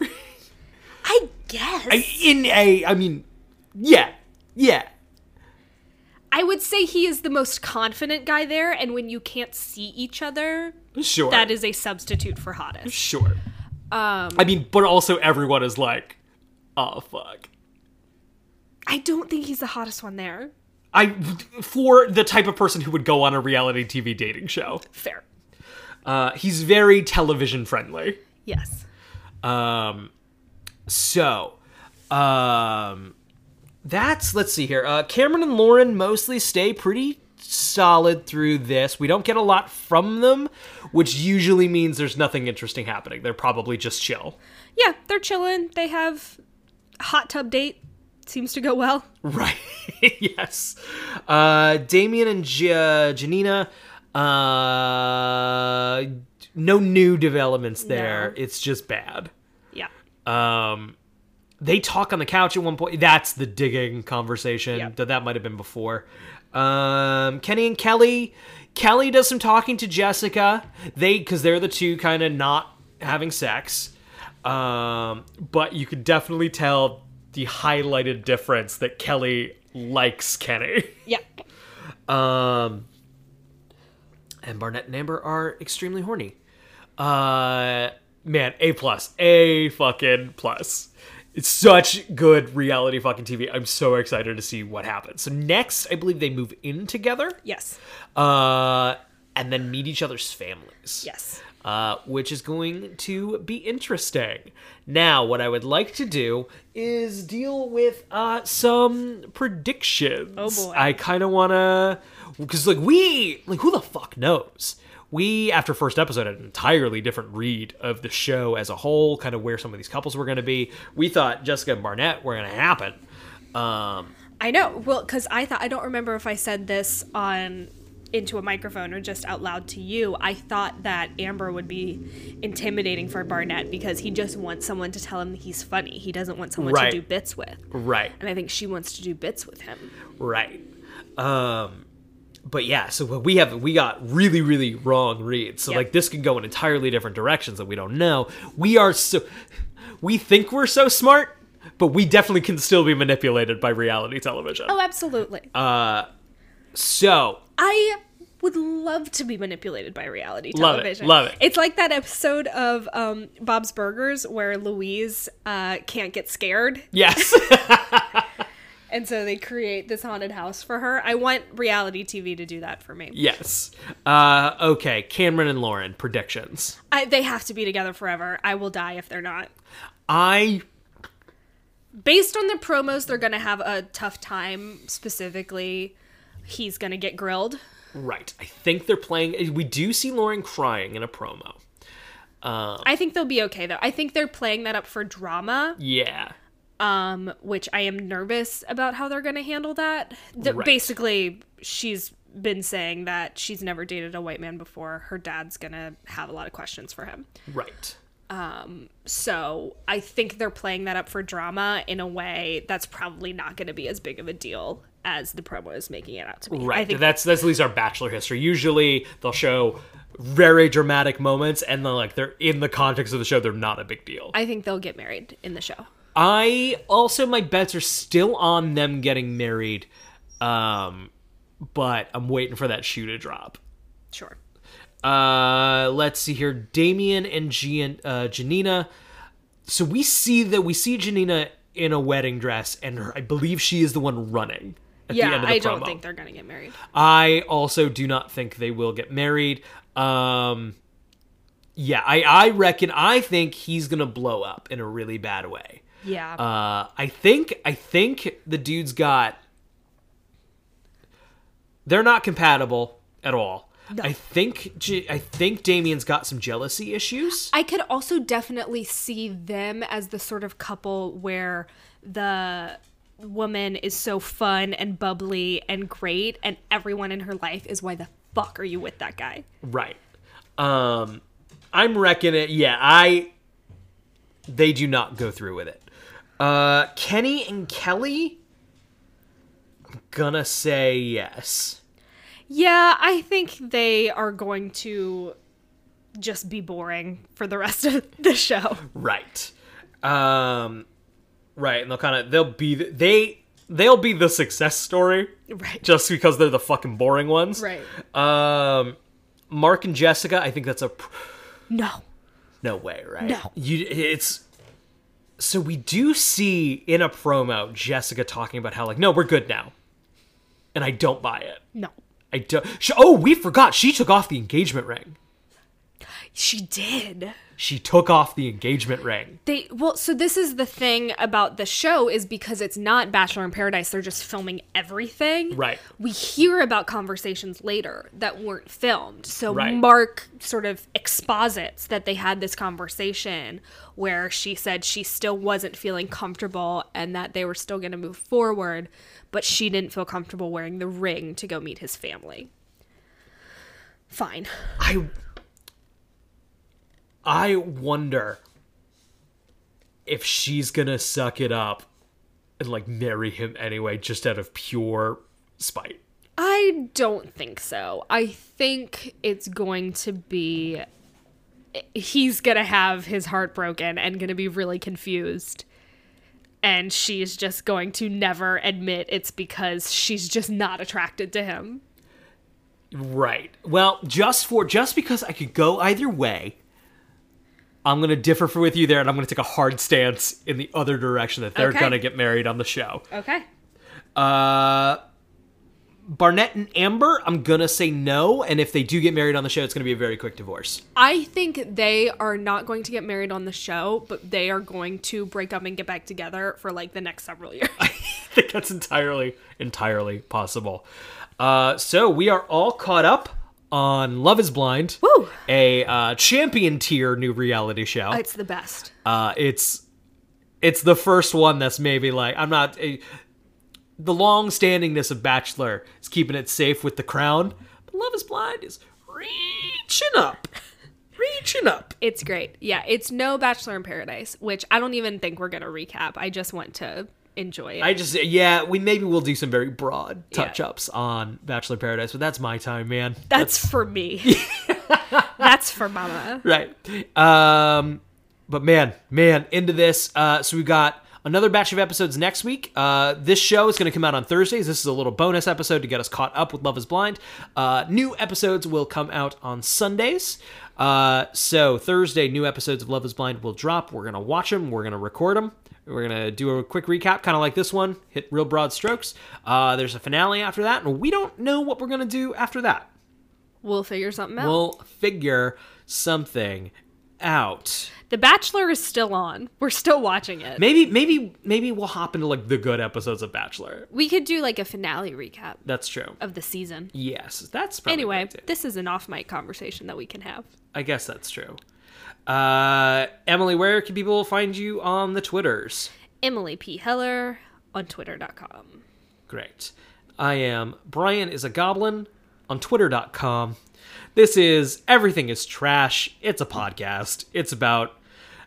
I guess. I- in a, I mean, yeah, yeah. I would say he is the most confident guy there, and when you can't see each other, Sure. that is a substitute for hottest. Sure. Um, I mean, but also everyone is like, oh fuck. I don't think he's the hottest one there. I for the type of person who would go on a reality TV dating show. Fair. Uh, he's very television friendly. Yes. Um, so, um, that's let's see here. Uh, Cameron and Lauren mostly stay pretty solid through this. We don't get a lot from them, which usually means there's nothing interesting happening. They're probably just chill. Yeah, they're chilling. They have hot tub date. Seems to go well. Right. yes. Uh, Damian and J- uh, Janina. Uh, no new developments there. No. It's just bad. Yeah. Um, they talk on the couch at one point. That's the digging conversation. Yep. That that might have been before. Um, Kenny and Kelly. Kelly does some talking to Jessica. They because they're the two kind of not having sex. Um, but you could definitely tell the highlighted difference that Kelly likes Kenny. Yeah. Um, and Barnett and Amber are extremely horny. Uh, man, a plus, a fucking plus. It's such good reality fucking TV. I'm so excited to see what happens. So next, I believe they move in together, Yes. uh, and then meet each other's families Yes. Uh, which is going to be interesting. Now, what I would like to do is deal with uh, some predictions. Oh, boy. I kind of want to, because like we, like who the fuck knows? We, after first episode, had an entirely different read of the show as a whole, kind of where some of these couples were going to be. We thought Jessica and Barnett were going to happen. Um, I know. Well, because I thought I don't remember if I said this on into a microphone or just out loud to you. I thought that Amber would be intimidating for Barnett because he just wants someone to tell him he's funny. He doesn't want someone Right. to do bits with. right. And I think she wants to do bits with him. Right. Um but yeah, so we have we got really really wrong reads. So Yep. like this could go in entirely different directions that we don't know. We are so we think we're so smart, but we definitely can still be manipulated by reality television. Oh, absolutely. Uh so I would love to be manipulated by reality Love it, television. love it. It's like that episode of um, Bob's Burgers where Louise uh, can't get scared, yes. and so they create this haunted house for her. I want reality TV to do that for me. yes. Uh okay, Cameron and Lauren predictions. I, they have to be together forever. I will die if they're not. I Based on the promos, they're gonna have a tough time. Specifically, he's gonna get grilled. right. I think they're playing we do see Lauren crying in a promo. I think they'll be okay though. I think they're playing that up for drama. Yeah. um, which I am nervous about how they're going to handle that. The, Right. Basically, she's been saying that she's never dated a white man before. Her dad's going to have a lot of questions for him. Right. So I think they're playing that up for drama in a way that's probably not going to be as big of a deal as the promo is making it out to be. Right. I think that's that's at least our bachelor history. Usually they'll show very dramatic moments and then like they're in the context of the show, they're not a big deal. I think they'll get married in the show. I also my bets are still on them getting married. Um but I'm waiting for that shoe to drop. Sure. Uh let's see here. Damian and Gian, uh Janina so we see that we see Janina in a wedding dress, and her, I believe she is the one running. At the end of the I promo. don't think they're gonna get married. I also do not think they will get married. Um, yeah, I, I reckon I think he's gonna blow up in a really bad way. Yeah. Uh, I think I think the dude's got. They're not compatible at all. I think I think Damian's got some jealousy issues. I could also definitely see them as the sort of couple where the woman is so fun and bubbly and great, and everyone in her life is why the fuck are you with that guy? Right. Um, I'm reckoning. Yeah, I. They do not go through with it. Uh, Kenny and Kelly. I'm gonna say yes. Yeah, I think they are going to just be boring for the rest of the show. Right. Um, right, and they'll kind of they'll be they they'll be the success story Right. just because they're the fucking boring ones. Right. Um, Mark and Jessica. I think that's a. pr- No. No way, right? No. You it's so we do see in a promo Jessica talking about how like no, we're good now. And I don't buy it. No. I don't she, Oh, we forgot she took off the engagement ring. She did. She took off the engagement ring. They well, so this is the thing about the show is because it's not Bachelor in Paradise, they're just filming everything. Right. We hear about conversations later that weren't filmed. So Right. Mark sort of exposits that they had this conversation where she said she still wasn't feeling comfortable and that they were still going to move forward, but she didn't feel comfortable wearing the ring to go meet his family. Fine. I I wonder if she's gonna suck it up and like marry him anyway, just out of pure spite. I don't think so. I think it's going to be he's to have his heart broken and to be really confused. And she's just going to never admit it's because she's just not attracted to him. Right. Well, just for just because I could go either way, I'm gonna differ for with you there, and I'm gonna take a hard stance in the other direction that they're Okay. gonna get married on the show. Okay. Uh, Barnett and Amber, I'm gonna say no, and if they do get married on the show, it's gonna be a very quick divorce. I think they are not going to get married on the show, but they are going to break up and get back together for like the next several years. I think that's entirely, entirely possible. Uh, so we are all caught up on Love Is Blind, Woo! a uh, champion tier new reality show. it's the best. Uh, it's it's the first one that's maybe like I'm not a, the long standingness of Bachelor is keeping it safe with the crown. But Love Is Blind is reaching up, reaching up. It's great. Yeah, it's no Bachelor in Paradise, which I don't even think we're going to recap. I just want to enjoy it. I just yeah, we maybe we'll do some very broad touch ups on Bachelor Paradise, but that's my time, man. That's for me. That's for Mama. right. Um, but man, man, into this. Uh, so we got another batch of episodes next week. Uh, this show is going to come out on Thursdays. This is a little bonus episode to get us caught up with Love Is Blind. Uh, new episodes will come out on Sundays. Uh, so Thursday, new episodes of Love Is Blind will drop. We're gonna watch them. We're gonna record them. We're gonna do a quick recap, kind of like this one. Hit real broad strokes. Uh, there's a finale after that, and we don't know what we're gonna do after that. We'll figure something out. We'll figure something out. the Bachelor is still on. We're still watching it. Maybe, maybe, maybe we'll hop into like the good episodes of Bachelor. We could do like a finale recap That's true. of the season. Yes, that's probably Anyway, this is an off mic conversation that we can have. I guess that's true. Uh, Emily, where can people find you on the Twitters? Emily P. Heller on Twitter.com. Great. I am Brian is a Goblin on Twitter.com. This is Everything is Trash. It's a podcast. It's about,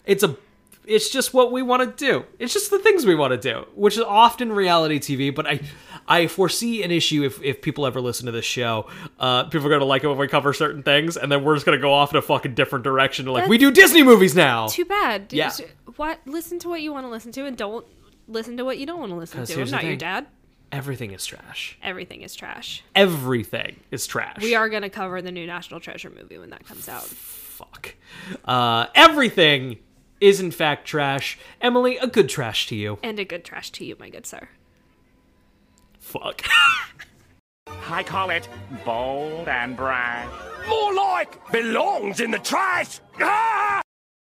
it's a, it's just what we want to do. It's just the things we want to do, which is often reality TV. But I, I foresee an issue if, if people ever listen to this show. Uh, people are going to like it when we cover certain things, and then we're just going to go off in a fucking different direction. Like, we do Disney movies now. Too bad. Yeah. What? Listen to what you want to listen to and don't listen to what you don't want to listen to. I'm not your dad. Everything is trash. Everything is trash. Everything is trash. We are going to cover the new National Treasure movie when that comes out. fuck. Uh, everything is in fact trash. Emily, a good trash to you. And a good trash to you, my good sir. Fuck. I call it bold and brash. More like belongs in the trash. Ah!